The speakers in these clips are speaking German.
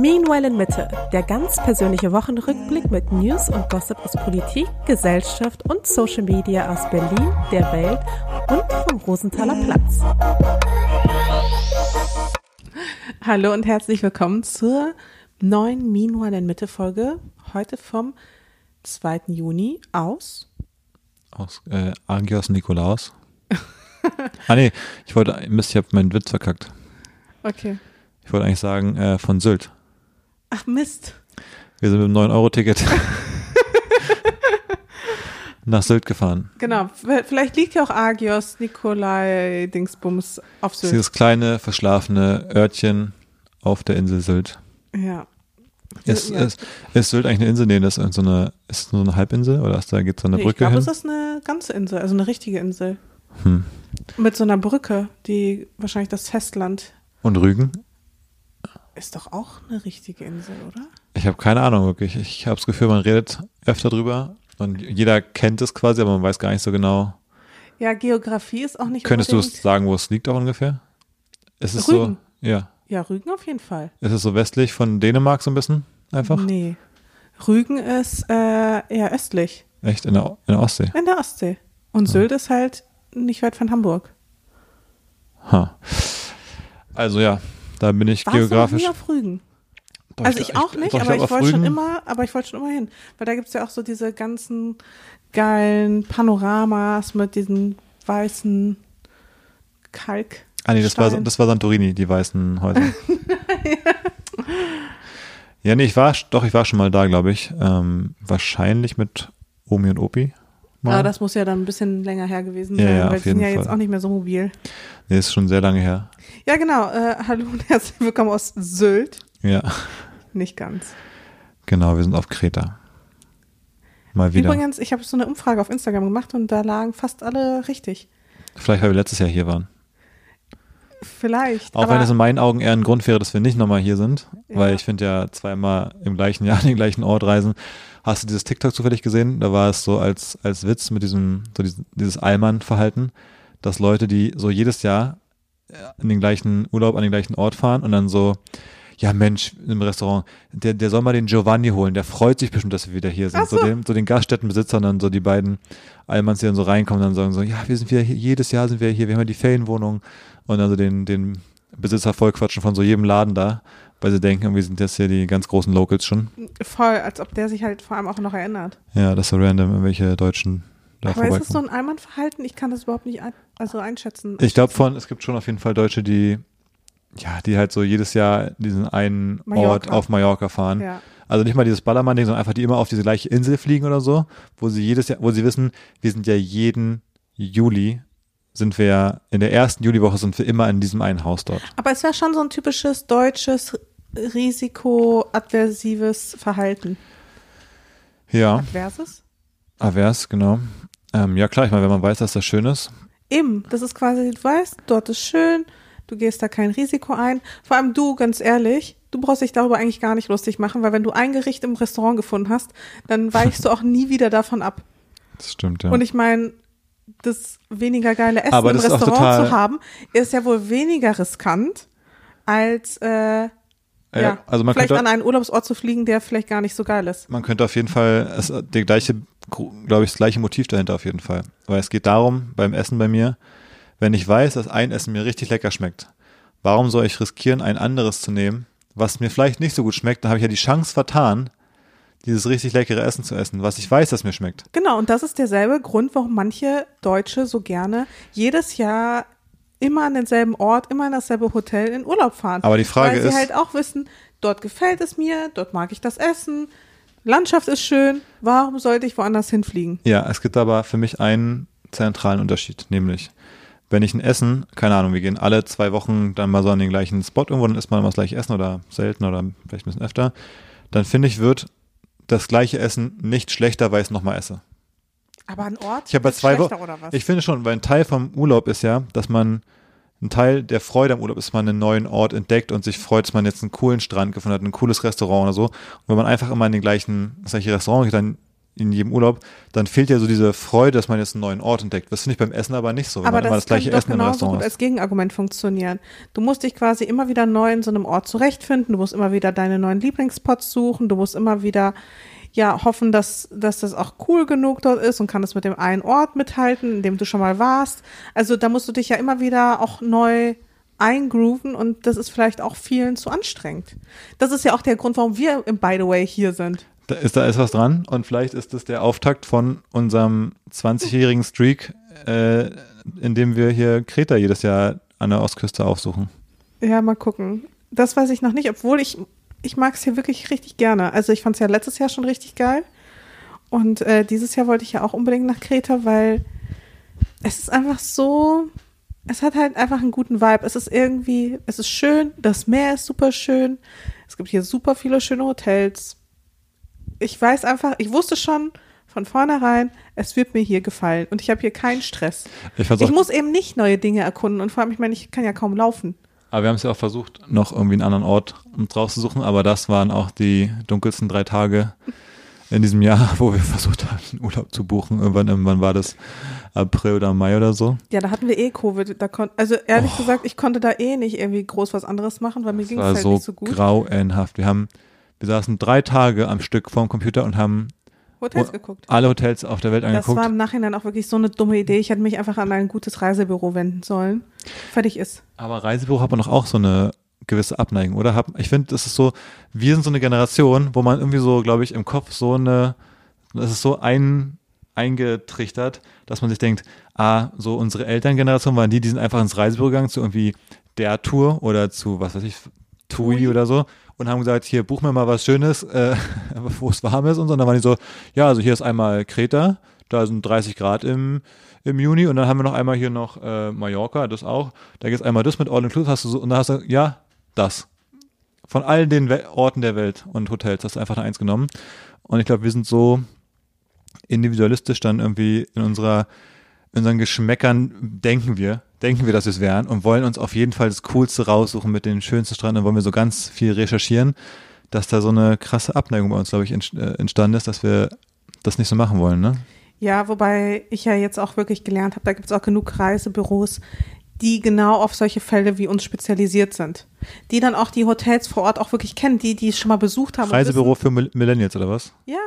Meanwhile in Mitte, der ganz persönliche Wochenrückblick mit News und Gossip aus Politik, Gesellschaft und Social Media aus Berlin, der Welt und vom Rosenthaler Platz. Hallo und herzlich willkommen zur neuen Meanwhile in Mitte Folge, heute vom 2. Juni aus Aus äh, Agios Nikolaus. ah nee, ich wollte, Mist, ich habe meinen Witz verkackt. Okay. Ich wollte eigentlich sagen, äh, von Sylt. Ach Mist. Wir sind mit dem 9-Euro-Ticket nach Sylt gefahren. Genau, vielleicht liegt ja auch Agios, Nikolai, Dingsbums auf Das ist Sylt. Dieses kleine, verschlafene Örtchen auf der Insel Sylt. Ja. Ist, Ja. ist, ist Sylt eigentlich eine Insel? Nee, das ist so eine, ist nur eine Halbinsel oder ist da geht so eine Nee, ich Brücke glaube, hin? es ist eine ganze Insel, also eine richtige Insel. Hm. Mit so einer Brücke, die wahrscheinlich das Festland Und Rügen? Ist doch auch eine richtige Insel, oder? Ich habe keine Ahnung wirklich. Ich habe das Gefühl, man redet öfter drüber und jeder kennt es quasi, aber man weiß gar nicht so genau. Ja, Geografie ist auch nicht Könntest du unbedingt- es sagen, wo es liegt auch ungefähr? Ist es Rügen. so? Ja. Ja, Rügen auf jeden Fall. Ist es so westlich von Dänemark so ein bisschen? Einfach? Nee. Rügen ist äh, eher östlich, Echt? In der, in der Ostsee? in der Ostsee. Und Sylt ist halt nicht weit von Hamburg. Ha. Also ja, da bin ich Warst du noch geografisch. nie auf Rügen? Doch, Also ich auch nicht, doch, aber ich auf wollte schon immer, aber ich wollte schon immer hin. Weil da gibt's ja auch so diese ganzen geilen Panoramas mit diesen weißen Kalk. Ah nee, das war, das war Santorini, die weißen Häuser. ja, nee, ich war, doch, ich war schon mal da, glaube ich. Ähm, wahrscheinlich mit Omi und Opi. Mal. Aber das muss ja dann ein bisschen länger her gewesen Ja, sein, ja, weil auf die sind ja jetzt Fall. auch nicht mehr so mobil. nee, ist schon sehr lange her. Ja, genau. Äh, hallo und herzlich willkommen aus Sylt. Ja, Nicht ganz. genau, wir sind auf Kreta. Mal wieder. Übrigens, ich habe so eine Umfrage auf Instagram gemacht und da lagen fast alle richtig. Vielleicht, weil wir letztes Jahr hier waren. Vielleicht. Auch wenn es in meinen Augen eher ein Grund wäre, dass wir nicht nochmal hier sind, weil Ja. ich finde ja zweimal im gleichen Jahr an den gleichen Ort reisen. Hast du dieses TikTok zufällig gesehen? Da war es so als, als Witz mit diesem, so dieses, dieses Allmann-Verhalten, dass Leute, die so jedes Jahr äh, in den gleichen Urlaub an den gleichen Ort fahren und dann so, ja Mensch, im Restaurant, der, der soll mal den Giovanni holen, der freut sich bestimmt, dass wir wieder hier sind. So. So, den, so den Gaststättenbesitzern dann so die beiden Allmanns, die dann so reinkommen, dann sagen so, ja, wir sind wieder hier, jedes Jahr sind wir hier, wir haben ja die Ferienwohnung und also den, den Besitzer vollquatschen von so jedem Laden da, weil sie denken, wir sind jetzt hier die ganz großen Locals schon. voll, als ob der sich halt vor allem auch noch erinnert. Ja, das ist so random, irgendwelche Deutschen da Aber ist es so ein Allmannverhalten? Ich kann das überhaupt nicht ein, also einschätzen. Ich glaube von, es gibt schon auf jeden Fall Deutsche, die, ja, die halt so jedes Jahr diesen einen Ort Mallorca. auf Mallorca fahren. Ja. Also nicht mal dieses Ballermann-Ding, sondern einfach die immer auf diese gleiche Insel fliegen oder so, wo sie jedes Jahr, wo sie wissen, wir sind ja jeden Juli, sind wir ja, in der ersten Juliwoche sind wir immer in diesem einen Haus dort. Aber es wäre schon so ein typisches deutsches risikoadversives Verhalten. Ja, Adverses? avers, genau. Ähm, ja klar, ich meine, wenn man weiß, dass das schön ist, Eben, das ist quasi, du weißt, dort ist schön, du gehst da kein Risiko ein. Vor allem du, ganz ehrlich, du brauchst dich darüber eigentlich gar nicht lustig machen, weil wenn du ein Gericht im Restaurant gefunden hast, dann weichst du auch nie wieder davon ab. das stimmt, ja. Und ich meine, das weniger geile Essen im Restaurant zu haben, ist ja wohl weniger riskant, als äh, Äh, ja, also man vielleicht könnte, an einen Urlaubsort zu fliegen, der vielleicht gar nicht so geil ist. man könnte auf jeden Fall, es, der gleiche, glaube ich, das gleiche Motiv dahinter auf jeden Fall. Weil es geht darum, beim Essen bei mir, wenn ich weiß, dass ein Essen mir richtig lecker schmeckt, warum soll ich riskieren, ein anderes zu nehmen, was mir vielleicht nicht so gut schmeckt, dann habe ich ja die Chance vertan, dieses richtig leckere Essen zu essen, was ich weiß, dass mir schmeckt. Genau, und das ist derselbe Grund, warum manche Deutsche so gerne jedes Jahr immer an denselben Ort, immer in dasselbe Hotel in Urlaub fahren. Aber die Frage Weil sie ist- halt auch wissen, dort gefällt es mir, dort mag ich das Essen, Landschaft ist schön, warum sollte ich woanders hinfliegen? Ja, es gibt aber für mich einen zentralen Unterschied, nämlich wenn ich ein Essen, keine Ahnung, wir gehen alle zwei Wochen dann mal so an den gleichen Spot irgendwo, dann isst man immer das gleiche Essen oder selten oder vielleicht ein bisschen öfter, dann finde ich, wird das gleiche Essen nicht schlechter, weil ich es nochmal esse. Aber ein Ort Ich habe zwei Wochen, oder was? ich finde schon, weil ein Teil vom Urlaub ist ja, dass man ein Teil der Freude am Urlaub ist, dass man einen neuen Ort entdeckt und sich freut, dass man jetzt einen coolen Strand gefunden hat, ein cooles Restaurant oder so. Und wenn man einfach immer in den gleichen, das gleiche Restaurant geht, dann in jedem Urlaub, dann fehlt ja so diese Freude, dass man jetzt einen neuen Ort entdeckt. Das finde ich beim Essen aber nicht so, wenn Aber man immer das, das gleiche Essen im genauso Restaurant gut hat. als Gegenargument funktionieren. Du musst dich quasi immer wieder neu in so einem Ort zurechtfinden. Du musst immer wieder deine neuen Lieblingsspots suchen. Du musst immer wieder ja hoffen, dass, dass das auch cool genug dort ist und kann es mit dem einen Ort mithalten, in dem du schon mal warst. Also da musst du dich ja immer wieder auch neu eingrooven und das ist vielleicht auch vielen zu anstrengend. Das ist ja auch der Grund, warum wir im By the Way hier sind. Da ist, da ist was dran und vielleicht ist das der Auftakt von unserem 20-jährigen Streak, äh, in dem wir hier Kreta jedes Jahr an der Ostküste aufsuchen. Ja, mal gucken. Das weiß ich noch nicht, obwohl ich, ich mag es hier wirklich richtig gerne. Also ich fand es ja letztes Jahr schon richtig geil. Und äh, dieses Jahr wollte ich ja auch unbedingt nach Kreta, weil es ist einfach so, es hat halt einfach einen guten Vibe. Es ist irgendwie, es ist schön, das Meer ist super schön. Es gibt hier super viele schöne Hotels. Ich weiß einfach, ich wusste schon von vornherein, es wird mir hier gefallen. Und ich habe hier keinen Stress. Ich Ich muss eben nicht neue Dinge erkunden. Und vor allem, ich meine, ich kann ja kaum laufen. Aber wir haben es ja auch versucht, noch irgendwie einen anderen Ort rauszusuchen, aber das waren auch die dunkelsten drei Tage in diesem Jahr, wo wir versucht haben, einen Urlaub zu buchen. Irgendwann, irgendwann war das April oder Mai oder so. Ja, da hatten wir eh Covid. Da kon also ehrlich gesagt, ich konnte da eh nicht irgendwie groß was anderes machen, weil mir ging es halt so, nicht so gut. grauenhaft. Wir haben, wir saßen drei Tage am Stück vorm Computer und haben Hotels geguckt. alle Hotels auf der Welt Das angeguckt. war im Nachhinein auch wirklich so eine dumme Idee. Ich hätte mich einfach an ein gutes Reisebüro wenden sollen. Fertig ist. Aber Reisebüro hat man doch auch so eine gewisse Abneigung, oder? Hab- Ich finde, das ist so, wir sind so eine Generation, wo man irgendwie so, glaube ich, im Kopf so eine, das ist so ein, eingetrichtert, dass man sich denkt, ah, so unsere Elterngeneration waren die, die sind einfach ins Reisebüro gegangen zu irgendwie der Tour oder zu, was weiß ich, TUI TUI. oder so und haben gesagt, hier, buch mir mal was Schönes, äh, wo es warm ist und so. Und dann waren die so, ja, also hier ist einmal Kreta, da sind 30 Grad im, im Juni und dann haben wir noch einmal hier noch äh, Mallorca, das auch. Da geht's einmal das mit All Inclusive, hast du so, und dann hast du, ja, das. Von all den We Orten der Welt und Hotels hast du einfach da eins genommen. Und ich glaube, wir sind so individualistisch dann irgendwie in unserer, in unseren Geschmäckern denken wir, denken wir, dass wir es wären und wollen uns auf jeden Fall das Coolste raussuchen mit den schönsten Stränden und wollen wir so ganz viel recherchieren, dass da so eine krasse Abneigung bei uns, glaube ich, äh, entstanden ist, dass wir das nicht so machen wollen, ne? Ja, wobei ich ja jetzt auch wirklich gelernt habe, da gibt es auch genug Reisebüros, die genau auf solche Fälle wie uns spezialisiert sind. Die dann auch die Hotels vor Ort auch wirklich kennen, die die es schon mal besucht haben. Reisebüro für Mill- Millennials oder was? Ja,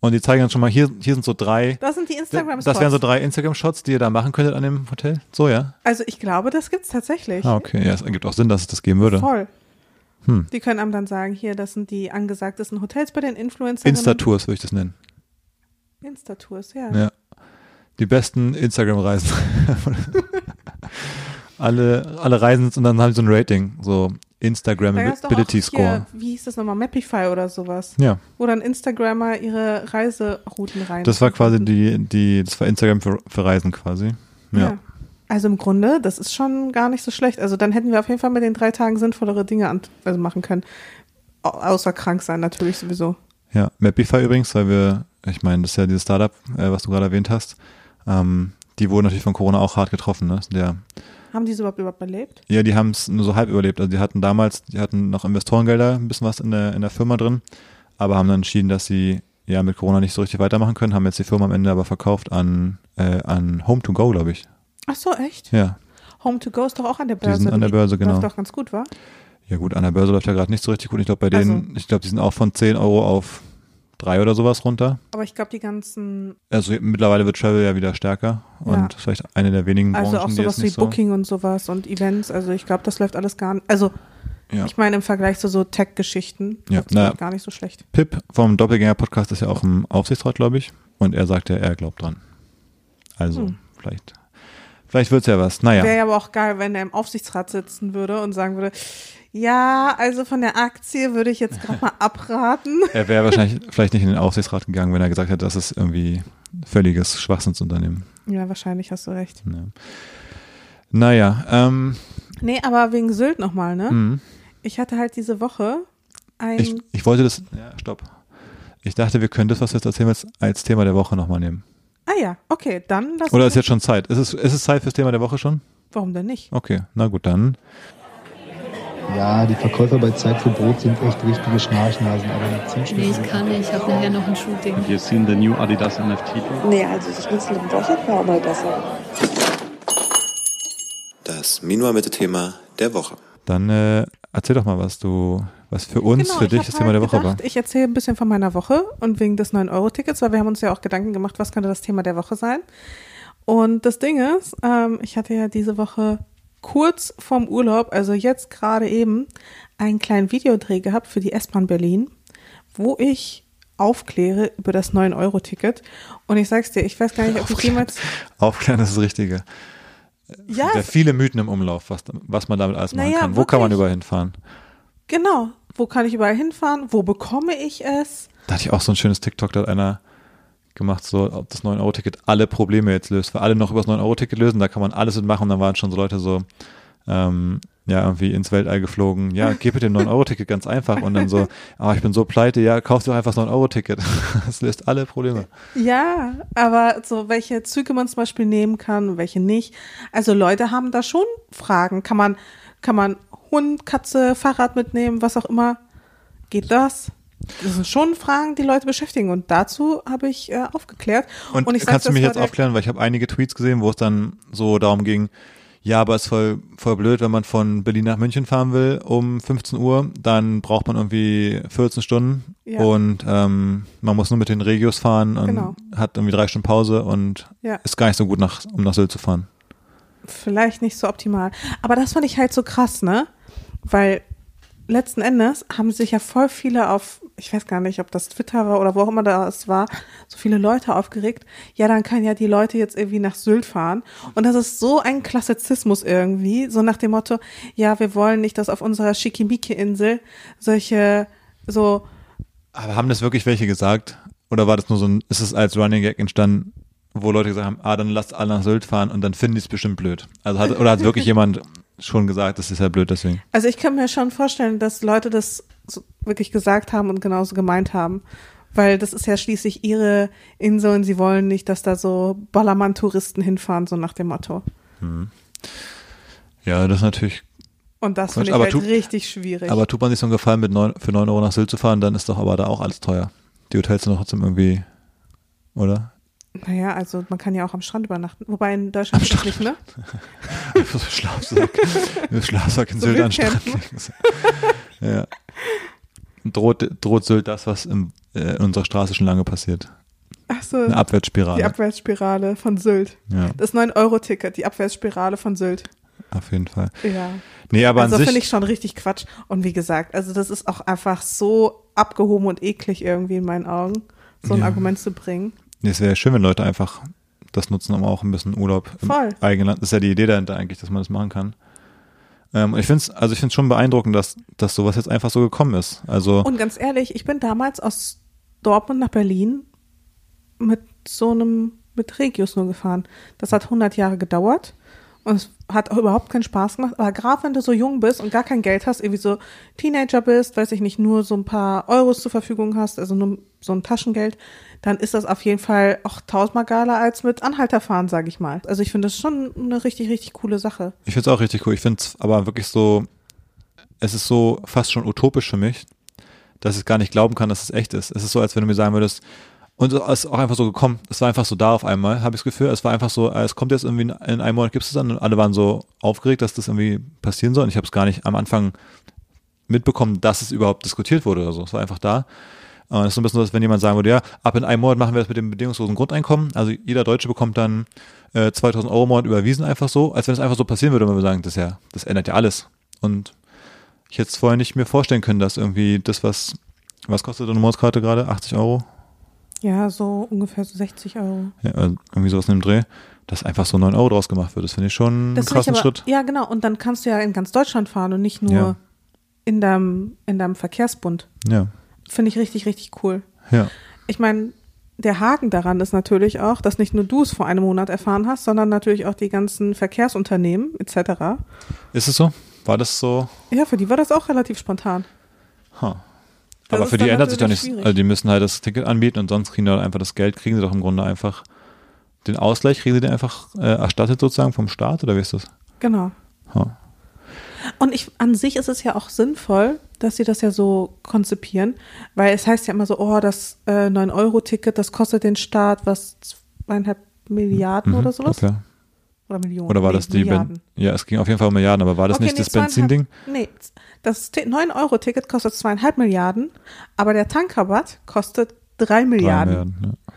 Und die zeigen dann schon mal, hier, hier sind so drei, das sind die instagram das wären so drei Instagram-Shots, die ihr da machen könntet an dem Hotel. So, ja? Also ich glaube, das gibt's tatsächlich. Ah, okay. Ja, es ergibt auch Sinn, dass es das geben würde. Voll. Hm. Die können einem dann sagen, hier, das sind die angesagtesten Hotels bei den Influencern. Insta-Tours würde ich das nennen. Insta-Tours, ja. Ja. Die besten Instagram-Reisen. alle, alle Reisen und dann haben sie so ein Rating, so Instagram-Ability Score. Hier, wie hieß das nochmal? Mapify oder sowas. Ja, Wo dann Instagrammer ihre Reiserouten rein. das war quasi die, die, das war Instagram für, für Reisen quasi. Ja. Ja. Also im Grunde, das ist schon gar nicht so schlecht. Also dann hätten wir auf jeden Fall mit den drei Tagen sinnvollere Dinge an, also machen können. Au- Außer krank sein natürlich sowieso. Ja, Mapify übrigens, weil wir, ich meine, das ist ja dieses Startup, äh, was du gerade erwähnt hast. Ähm, die wurden natürlich von Corona auch hart getroffen, ne? Der, Haben die es überhaupt überlebt? ja, die haben es nur so halb überlebt. Also die hatten damals, die hatten noch Investorengelder, ein bisschen was in der, in der Firma drin, aber haben dann entschieden, dass sie ja mit Corona nicht so richtig weitermachen können, haben jetzt die Firma am Ende aber verkauft an, äh, an Home2Go, glaube ich. Ach so, echt? Ja. Home to go ist doch auch an der Die Börse. sind an der Börse, genau. Läuft doch ganz gut, wa? Ja gut, an der Börse läuft ja gerade nicht so richtig gut. Ich glaube, bei denen, Also- ich glaube, die sind auch von 10 Euro auf 3 oder sowas runter. Aber ich glaube, die ganzen, Also mittlerweile wird Travel ja wieder stärker und Ja. vielleicht eine der wenigen Branchen, also auch sowas wie so. Booking und sowas und Events, also ich glaube, das läuft alles gar nicht. Also Ja. ich meine im Vergleich zu so Tech-Geschichten Ja, ich, gar nicht so schlecht. Pip vom Doppelgänger-Podcast ist ja auch im Aufsichtsrat, glaube ich. Und er sagte, er glaubt dran. Also, Hm. vielleicht, vielleicht wird's ja was. Naja. Wäre ja aber auch geil, wenn er im Aufsichtsrat sitzen würde und sagen würde, ja, also von der Aktie würde ich jetzt gerade mal abraten. Er wäre wahrscheinlich vielleicht nicht in den Aufsichtsrat gegangen, wenn er gesagt hätte, das ist irgendwie völliges Schwachsinnsunternehmen. Ja, wahrscheinlich hast du recht. Ja. Naja, ähm, Nee, aber wegen Sylt nochmal, ne? mh. Ich hatte halt diese Woche ein, ich, ich wollte das, ja, stopp. Ich dachte, wir können das, was wir jetzt erzählen, als Thema der Woche nochmal nehmen. ah ja, okay, dann lass Oder ist jetzt schon Zeit? Ist es, ist es Zeit fürs Thema der Woche schon? Warum denn nicht? Okay, na gut, dann. Ja, die Verkäufer bei Zeit für Brot sind echt richtige Schnarchnasen, aber die Zielschritte Nee, ich kann nicht. Ich habe nachher noch ein Shooting. Have you seen the new Adidas NFT? Nee, also das Schnitzel im Woche war auch mal besser. Das Minua-Mitte-Thema der Woche. Dann äh, erzähl doch mal, was du, was für uns, Genau, für ich dich das halt Thema der Woche gedacht, war. Ich erzähle ein bisschen von meiner Woche und wegen des 9-Euro-Tickets, weil wir haben uns ja auch Gedanken gemacht, was könnte das Thema der Woche sein. Und das Ding ist, ähm, ich hatte ja diese Woche kurz vorm Urlaub, also jetzt gerade eben, einen kleinen Videodreh gehabt für die S-Bahn Berlin, wo ich aufkläre über das 9-Euro-Ticket. Und ich sag's dir, ich weiß gar nicht, ob ich jemals. Aufklären ist das Richtige. Ja, Ja, viele Mythen im Umlauf, was, was man damit alles machen Naja, kann. Wo kann man überall hinfahren? genau. Wo kann ich überall hinfahren? Wo bekomme ich es? Da hatte ich auch so ein schönes TikTok, da hat einer gemacht, so, ob das 9-Euro-Ticket alle Probleme jetzt löst. Für alle noch über das 9-Euro-Ticket lösen, da kann man alles mitmachen. Und dann waren schon so Leute so, ähm, ja, irgendwie ins Weltall geflogen. Ja, geh mit dem 9-Euro-Ticket ganz einfach. Und dann so, ah, ich bin so pleite, ja, kauf dir einfach das 9-Euro-Ticket. Das löst alle Probleme. Ja, aber so welche Züge man zum Beispiel nehmen kann welche nicht. Also Leute haben da schon Fragen. Kann man, kann man Hund, Katze, Fahrrad mitnehmen, was auch immer? Geht das? Das sind schon Fragen, die Leute beschäftigen. Und dazu habe ich äh, aufgeklärt. Und, ich sag, kannst du das mich jetzt aufklären, weil ich habe einige Tweets gesehen, wo es dann so darum ging, ja, aber es ist voll, voll blöd, wenn man von Berlin nach München fahren will um 15 Uhr, dann braucht man irgendwie 14 Stunden Ja. und ähm, man muss nur mit den Regios fahren und Genau. hat irgendwie drei Stunden Pause und Ja. ist gar nicht so gut, nach, um nach Sylt zu fahren. vielleicht nicht so optimal. Aber das fand ich halt so krass, ne? Weil letzten Endes haben sich ja voll viele auf, ich weiß gar nicht, ob das Twitter war oder wo auch immer das war, so viele Leute aufgeregt. Ja, dann können ja die Leute jetzt irgendwie nach Sylt fahren. Und das ist so ein Klassizismus irgendwie, so nach dem Motto, ja, wir wollen nicht, dass auf unserer Schickimicki-Insel solche, so, Aber haben das wirklich welche gesagt? Oder war das nur so ein, ist es als Running Gag entstanden, wo Leute gesagt haben, ah, dann lasst alle nach Sylt fahren und dann finden die es bestimmt blöd. Also hat, oder hat wirklich jemand schon gesagt, das ist ja blöd deswegen. Also ich kann mir schon vorstellen, dass Leute das so wirklich gesagt haben und genauso gemeint haben. Weil das ist ja schließlich ihre Insel und sie wollen nicht, dass da so Ballermann-Touristen hinfahren, so nach dem Motto. Ja, das ist natürlich Und das finde ich aber halt tu- richtig schwierig. Aber tut man sich so einen Gefallen, mit neun, für 9 Euro nach Sylt zu fahren, dann ist doch aber da auch alles teuer. Die Hotels sind doch trotzdem irgendwie, oder? Naja, also man kann ja auch am Strand übernachten. Wobei in Deutschland das nicht, ne? so Schlafsack, Schlafsack in So Sylt an Strand legen. ja. Droht, droht Sylt das, was im, äh, in unserer Straße schon lange passiert. Ach so, Eine Abwärtsspirale. die Abwärtsspirale von Sylt. ja, Das 9-Euro-Ticket, die Abwärtsspirale von Sylt. auf jeden Fall. Ja. Nee, aber also an finde ich schon richtig Quatsch. Und wie gesagt, also das ist auch einfach so abgehoben und eklig irgendwie in meinen Augen, so ein Ja. Argument zu bringen. Nee, es wäre schön, wenn Leute einfach das nutzen, um auch ein bisschen Urlaub im Voll. eigenen Land. Das ist ja die Idee dahinter eigentlich, dass man das machen kann. Ähm, ich finde es, also ich schon beeindruckend, dass, dass sowas jetzt einfach so gekommen ist. Also, Und ganz ehrlich, ich bin damals aus Dortmund nach Berlin mit so einem, mit Regius nur gefahren. Das hat 100 Jahre gedauert und es hat auch überhaupt keinen Spaß gemacht. Aber gerade wenn du so jung bist und gar kein Geld hast, irgendwie so Teenager bist, weiß ich nicht, nur so ein paar Euros zur Verfügung hast, also nur so ein Taschengeld, dann ist das auf jeden Fall auch tausendmal geiler als mit Anhalter fahren, sage ich mal. Also ich finde das schon eine richtig, richtig coole Sache. Ich finde es auch richtig cool. Ich finde es aber wirklich so, es ist so fast schon utopisch für mich, dass ich gar nicht glauben kann, dass es echt ist. Es ist so, als wenn du mir sagen würdest, und es ist auch einfach so gekommen. Es war einfach so da auf einmal, habe ich das Gefühl. Es war einfach so, es kommt jetzt irgendwie in, in einem Monat, gibt es dann und alle waren so aufgeregt, dass das irgendwie passieren soll. Und ich habe es gar nicht am Anfang mitbekommen, dass es überhaupt diskutiert wurde oder so. Es war einfach da. Und es ist so ein bisschen so, als wenn jemand sagen würde, ja, ab in einem Monat machen wir das mit dem bedingungslosen Grundeinkommen. Also jeder Deutsche bekommt dann äh, 2000 Euro im Monat überwiesen einfach so, als wenn es einfach so passieren würde, wenn wir sagen, das ja, das ändert ja alles. Und ich hätte es vorher nicht mir vorstellen können, dass irgendwie das, was, was kostet eine Monatskarte gerade? 80 Euro? Ja, so ungefähr so 60 Euro. Ja, äh, irgendwie sowas in dem Dreh, dass einfach so 9 Euro draus gemacht wird. Das finde ich schon einen Das finde krassen aber, Schritt. Ja, genau. Und dann kannst du ja in ganz Deutschland fahren und nicht nur Ja. in, deinem, in deinem Verkehrsbund. Ja, Finde ich richtig, richtig cool. ja. Ich meine, der Haken daran ist natürlich auch, dass nicht nur du es vor einem Monat erfahren hast, sondern natürlich auch die ganzen Verkehrsunternehmen etc. Ist es so? War das so? Ja, für die war das auch relativ spontan. Das Aber für die ändert sich doch nichts. Also die müssen halt das Ticket anbieten und sonst kriegen die halt einfach das Geld, kriegen sie doch im Grunde einfach den Ausgleich, kriegen sie den einfach äh, erstattet sozusagen vom Staat oder wie ist das? Genau. Ha. Und ich, an sich ist es ja auch sinnvoll, dass sie das ja so konzipieren, weil es heißt ja immer so, oh, das äh, 9-Euro-Ticket, das kostet den Staat was, zweieinhalb Milliarden Mhm, oder sowas? ja. Oder Millionen. Oder war Nee, das die Ben Milliarden. Ja, es ging auf jeden Fall um Milliarden, aber war das Okay, nicht nee, das Benzinding? Nee, das 9-Euro-Ticket kostet zweieinhalb Milliarden, aber der Tankrabatt kostet drei Drei Milliarden. Milliarden, ja.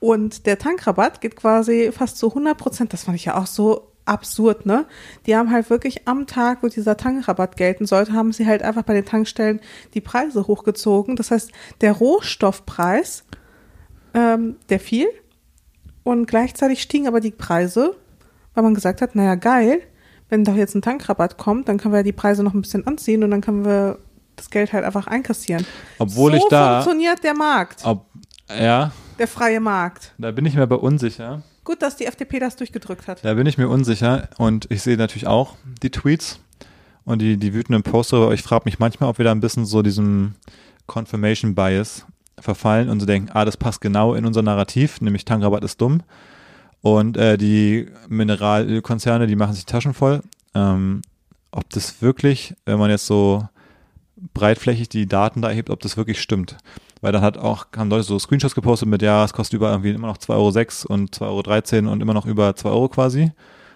Und der Tankrabatt geht quasi fast zu 100 Prozent. Das fand ich ja auch so absurd, ne? Die haben halt wirklich am Tag, wo dieser Tankrabatt gelten sollte, haben sie halt einfach bei den Tankstellen die Preise hochgezogen. Das heißt, der Rohstoffpreis, ähm, der fiel und gleichzeitig stiegen aber die Preise, weil man gesagt hat, naja, geil, wenn doch jetzt ein Tankrabatt kommt, dann können wir die Preise noch ein bisschen anziehen und dann können wir das Geld halt einfach einkassieren. Obwohl so ich da, funktioniert der Markt, ob, ja, der freie Markt. da bin ich mir aber unsicher. Gut, dass die FDP das durchgedrückt hat. Da bin ich mir unsicher und ich sehe natürlich auch die Tweets und die, die wütenden Poster, aber ich frage mich manchmal, ob wir da ein bisschen so diesem Confirmation Bias verfallen und so denken, ah, das passt genau in unser Narrativ, nämlich Tankrabatt ist dumm und äh, die Mineralölkonzerne, die machen sich Taschen voll. Ähm, ob das wirklich, wenn man jetzt so breitflächig die Daten da erhebt, ob das wirklich stimmt. Weil dann hat auch, haben Leute so Screenshots gepostet mit, ja, es kostet über irgendwie immer noch 2,06 Euro und 2,13 Euro und immer noch über 2 Euro quasi.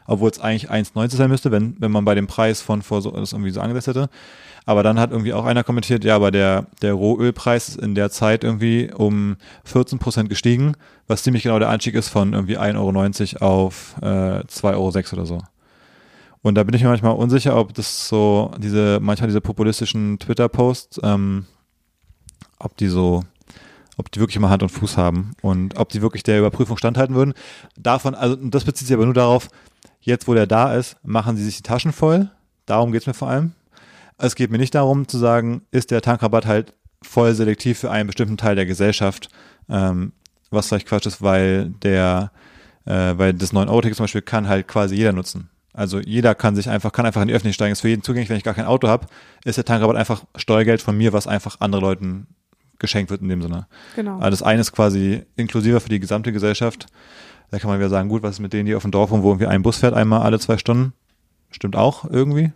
Obwohl es eigentlich 1,90 sein müsste, wenn, wenn man bei dem Preis von vor so, das irgendwie so angesetzt hätte. Aber dann hat irgendwie auch einer kommentiert, ja, aber der, der Rohölpreis ist in der Zeit irgendwie um 14 Prozent gestiegen, was ziemlich genau der Anstieg ist von irgendwie 1,90 Euro auf äh, 2,06 Euro oder so. Und da bin ich mir manchmal unsicher, ob das so, diese, manchmal diese populistischen Twitter-Posts, ähm, ob die so, ob die wirklich mal Hand und Fuß haben und ob die wirklich der Überprüfung standhalten würden. Davon, also das bezieht sich aber nur darauf, jetzt wo der da ist, machen sie sich die Taschen voll. Darum geht's mir vor allem. Es geht mir nicht darum zu sagen, ist der Tankrabatt halt voll selektiv für einen bestimmten Teil der Gesellschaft, ähm, was vielleicht Quatsch ist, weil der, äh, weil das 9-Euro-Ticket zum Beispiel kann halt quasi jeder nutzen. Also jeder kann sich einfach, kann einfach in die Öffentlichen steigen, ist für jeden zugänglich, wenn ich gar kein Auto habe, ist der Tankrabatt einfach Steuergeld von mir, was einfach anderen Leuten geschenkt wird in dem Sinne. Genau. Also das eine ist quasi inklusiver für die gesamte Gesellschaft. Da kann man wieder sagen, gut, was ist mit denen, die auf dem Dorf wohnen, wo irgendwie ein Bus fährt einmal alle zwei Stunden? Stimmt auch irgendwie.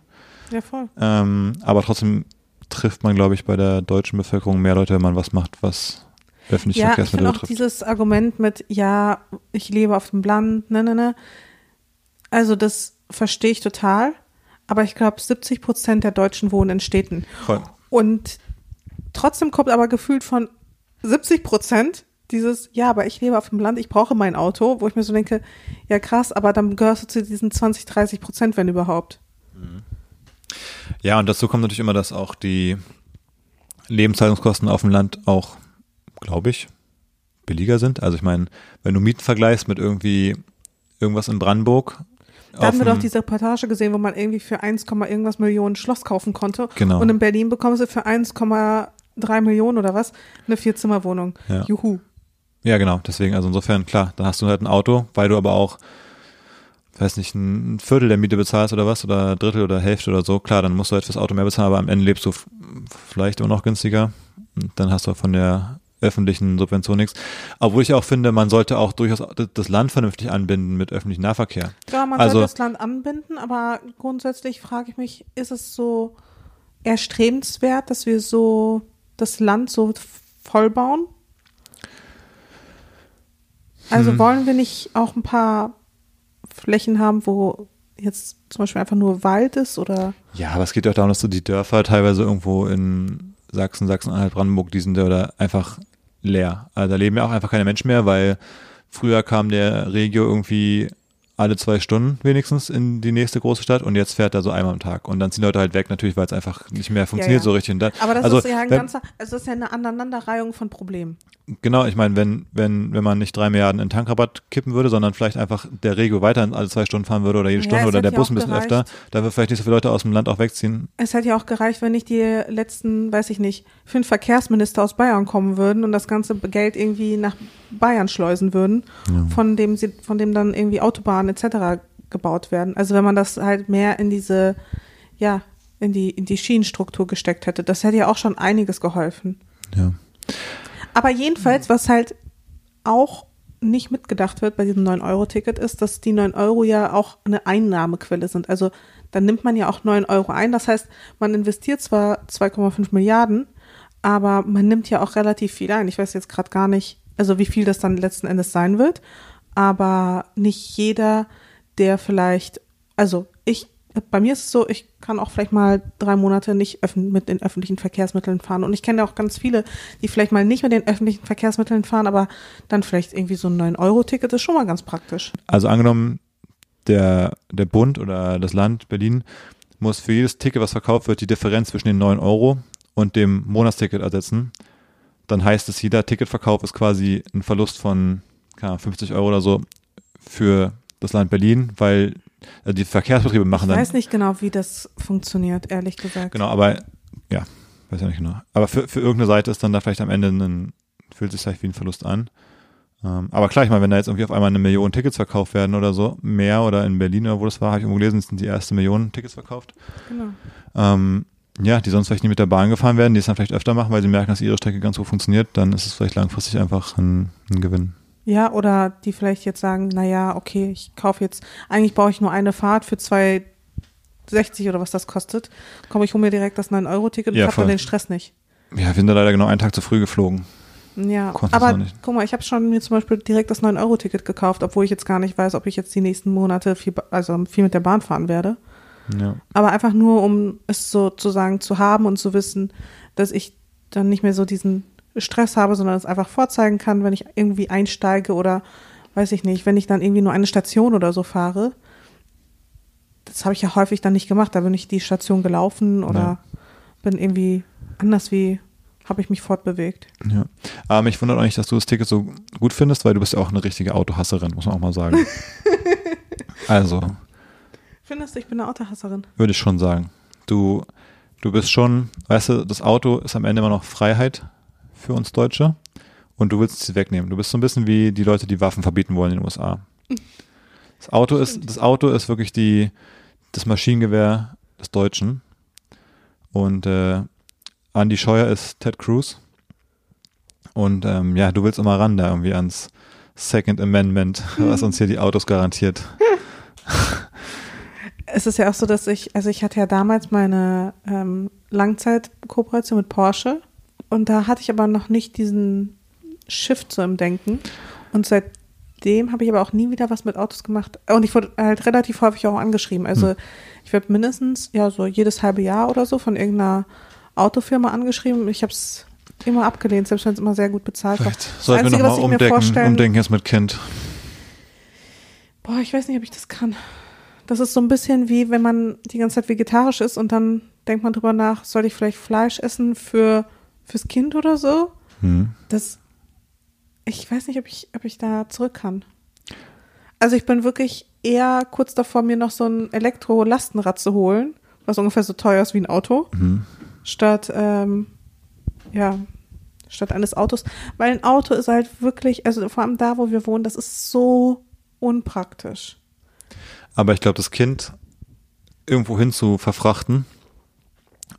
Ja, voll. Ähm, aber trotzdem trifft man, glaube ich, bei der deutschen Bevölkerung mehr Leute, wenn man was macht, was öffentliche Ja, ich Verkehrsmittel betrifft. dieses Argument mit, ja, ich lebe auf dem Land, ne, ne, ne. Also das verstehe ich total. Aber ich glaube, 70 Prozent der Deutschen wohnen in Städten. Voll. Und trotzdem kommt aber gefühlt von 70 Prozent dieses, ja, aber ich lebe auf dem Land, ich brauche mein Auto, wo ich mir so denke, ja krass, aber dann gehörst du zu diesen 20, 30 Prozent, wenn überhaupt. Ja, und dazu kommt natürlich immer, dass auch die Lebenshaltungskosten auf dem Land auch, glaube ich, billiger sind. Also ich meine, wenn du Mieten vergleichst mit irgendwie irgendwas in Brandenburg. Da haben wir doch diese Reportage gesehen, wo man irgendwie für 1, irgendwas Millionen Schloss kaufen konnte. Genau. Und in Berlin bekommen sie für 1,3 Millionen oder was eine Vierzimmerwohnung. Ja. Juhu. Ja, genau. Deswegen, also insofern, klar, dann hast du halt ein Auto, weil du aber auch, weiß nicht, ein Viertel der Miete bezahlst oder was, oder Drittel oder Hälfte oder so. Klar, dann musst du halt fürs Auto mehr bezahlen, aber am Ende lebst du vielleicht immer noch günstiger. Und dann hast du von der öffentlichen Subvention nichts. Obwohl ich auch finde, man sollte auch durchaus das Land vernünftig anbinden mit öffentlichem Nahverkehr. Ja, man Also- sollte das Land anbinden, aber grundsätzlich frage ich mich, ist es so erstrebenswert, dass wir so das Land so vollbauen? Also Hm. wollen wir nicht auch ein paar Flächen haben, wo jetzt zum Beispiel einfach nur Wald ist oder Ja, aber es geht auch darum, dass du die Dörfer teilweise irgendwo in Sachsen, Sachsen-Anhalt, Brandenburg, die sind oder einfach leer. Also da leben ja auch einfach keine Menschen mehr, weil früher kam der Regio irgendwie alle zwei Stunden wenigstens in die nächste große Stadt und jetzt fährt er so einmal am Tag. Und dann ziehen Leute halt weg, natürlich, weil es einfach nicht mehr funktioniert ja. so richtig. Dann, aber das also, ist ja ein wenn, ganzer, also das ist ja eine Aneinanderreihung von Problemen. Genau, ich meine, wenn, wenn, wenn man nicht drei Milliarden in Tankrabatt kippen würde, sondern vielleicht einfach der Regio weiter alle zwei Stunden fahren würde oder jede Ja, Stunde es oder der ja Bus ein bisschen gereicht. öfter, dann würden vielleicht nicht so viele Leute aus dem Land auch wegziehen. Es hätte ja auch gereicht, wenn nicht die letzten, weiß ich nicht, fünf Verkehrsminister aus Bayern kommen würden und das ganze Geld irgendwie nach Bayern schleusen würden, von dem sie, von dem dann irgendwie Autobahnen etc. gebaut werden. Also wenn man das halt mehr in diese, ja, in die, in die Schienenstruktur gesteckt hätte, das hätte ja auch schon einiges geholfen. Ja. Aber jedenfalls, was halt auch nicht mitgedacht wird bei diesem 9-Euro-Ticket, ist, dass die 9 Euro ja auch eine Einnahmequelle sind. Also dann nimmt man ja auch 9 Euro ein. Das heißt, man investiert zwar 2,5 Milliarden, aber man nimmt ja auch relativ viel ein. Ich weiß jetzt gerade gar nicht, also wie viel das dann letzten Endes sein wird, aber nicht jeder, der vielleicht, also ich, bei mir ist es so, ich kann auch vielleicht mal drei Monate nicht mit den öffentlichen Verkehrsmitteln fahren. Und ich kenne auch ganz viele, die vielleicht mal nicht mit den öffentlichen Verkehrsmitteln fahren, aber dann vielleicht irgendwie so ein 9-Euro-Ticket ist schon mal ganz praktisch. Also angenommen, der, der Bund oder das Land Berlin muss für jedes Ticket, was verkauft wird, die Differenz zwischen den 9 Euro und dem Monatsticket ersetzen. Dann heißt es, jeder Ticketverkauf ist quasi ein Verlust von 50 Euro oder so für das Land Berlin, weil äh, die Verkehrsbetriebe machen Ich dann. weiß nicht genau, wie das funktioniert, ehrlich gesagt. Genau, aber ja, weiß ja nicht genau. Aber für, für irgendeine Seite ist dann da vielleicht am Ende ein, fühlt sich vielleicht wie ein Verlust an. Ähm, aber klar, ich meine, wenn da jetzt irgendwie auf einmal eine Million Tickets verkauft werden oder so, mehr oder in Berlin oder wo das war, habe ich irgendwo gelesen, sind die erste Million Tickets verkauft. Genau. Ähm, ja, die sonst vielleicht nicht mit der Bahn gefahren werden, die es dann vielleicht öfter machen, weil sie merken, dass ihre Strecke ganz gut funktioniert, dann ist es vielleicht langfristig einfach ein, ein Gewinn. Ja, oder die vielleicht jetzt sagen, na ja, okay, ich kaufe jetzt, eigentlich brauche ich nur eine Fahrt für 2,60 oder was das kostet. Komm, ich hole mir direkt das 9-Euro-Ticket und Ja, hab voll. dann den Stress nicht. Ja, wir sind da leider genau einen Tag zu früh geflogen. Ja, Konntest aber guck mal, ich habe schon mir zum Beispiel direkt das 9-Euro-Ticket gekauft, obwohl ich jetzt gar nicht weiß, ob ich jetzt die nächsten Monate viel, also viel mit der Bahn fahren werde. Ja. Aber einfach nur, um es sozusagen zu haben und zu wissen, dass ich dann nicht mehr so diesen Stress habe, sondern es einfach vorzeigen kann, wenn ich irgendwie einsteige oder weiß ich nicht, wenn ich dann irgendwie nur eine Station oder so fahre. Das habe ich ja häufig dann nicht gemacht. Da bin ich die Station gelaufen oder Ja. bin irgendwie anders wie habe ich mich fortbewegt. Ja. Aber mich wundert auch nicht, dass du das Ticket so gut findest, weil du bist ja auch eine richtige Autohasserin, muss man auch mal sagen. also, Findest du, ich bin eine Autohasserin? würde ich schon sagen. Du, du bist schon, weißt du, das Auto ist am Ende immer noch Freiheit für uns Deutsche und du willst sie wegnehmen. Du bist so ein bisschen wie die Leute, die Waffen verbieten wollen in den USA. Das Auto ist, das Auto ist wirklich die, das Maschinengewehr des Deutschen. Und äh, Andy Scheuer ist Ted Cruz. Und ähm, ja, du willst immer ran da irgendwie ans Second Amendment, was uns hier die Autos garantiert. Es ist ja auch so, dass ich, also ich hatte ja damals meine ähm, Langzeitkooperation mit Porsche und da hatte ich aber noch nicht diesen Shift so im Denken und seitdem habe ich aber auch nie wieder was mit Autos gemacht und ich wurde halt relativ häufig auch angeschrieben. Also Hm. ich werde mindestens ja so jedes halbe Jahr oder so von irgendeiner Autofirma angeschrieben. Ich habe es immer abgelehnt, selbst wenn es immer sehr gut bezahlt war. Vielleicht sollten wir Einzige, was nochmal ich mir umdenken, umdenken jetzt mit Kind. Boah, ich weiß nicht, ob ich das kann. Das ist so ein bisschen wie, wenn man die ganze Zeit vegetarisch ist und dann denkt man drüber nach, soll ich vielleicht Fleisch essen für fürs Kind oder so? Hm. Das, ich weiß nicht, ob ich, ob ich da zurück kann. Also ich bin wirklich eher kurz davor, mir noch so ein Elektro-Lastenrad zu holen, was ungefähr so teuer ist wie ein Auto, Mhm. statt, ähm, ja, statt eines Autos. Weil ein Auto ist halt wirklich, also vor allem da, wo wir wohnen, das ist so unpraktisch. Aber ich glaube, das Kind irgendwo hin zu verfrachten,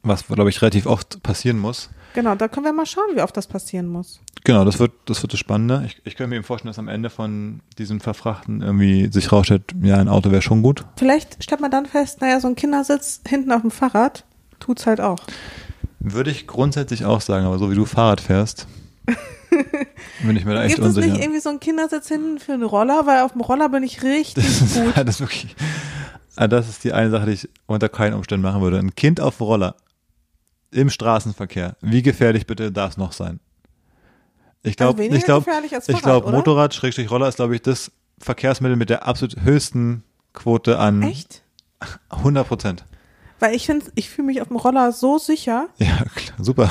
was, glaube ich, relativ oft passieren muss. Genau, da können wir mal schauen, wie oft das passieren muss. Genau, das wird, das wird das Spannende. Ich, ich könnte mir eben vorstellen, dass am Ende von diesem Verfrachten irgendwie sich rausstellt, ja, ein Auto wäre schon gut. Vielleicht stellt man dann fest, naja, so ein Kindersitz hinten auf dem Fahrrad tut's halt auch. Würde ich grundsätzlich auch sagen, aber so wie du Fahrrad fährst, bin ich mir da echt Gibt es unsicher. nicht irgendwie so einen Kindersitz hinten für einen Roller? Weil auf dem Roller bin ich richtig das, ist, gut. das, ist wirklich, das ist die eine Sache, die ich unter keinen Umständen machen würde. Ein Kind auf dem Roller im Straßenverkehr. Wie gefährlich bitte darf es noch sein? Ich glaube, Also ich glaube, ich glaube? Motorrad, Schrägstrich Roller ist, glaube ich, das Verkehrsmittel mit der absolut höchsten Quote an Echt? 100 Prozent. Weil ich finde, ich fühle mich auf dem Roller so sicher, Ja, klar, super.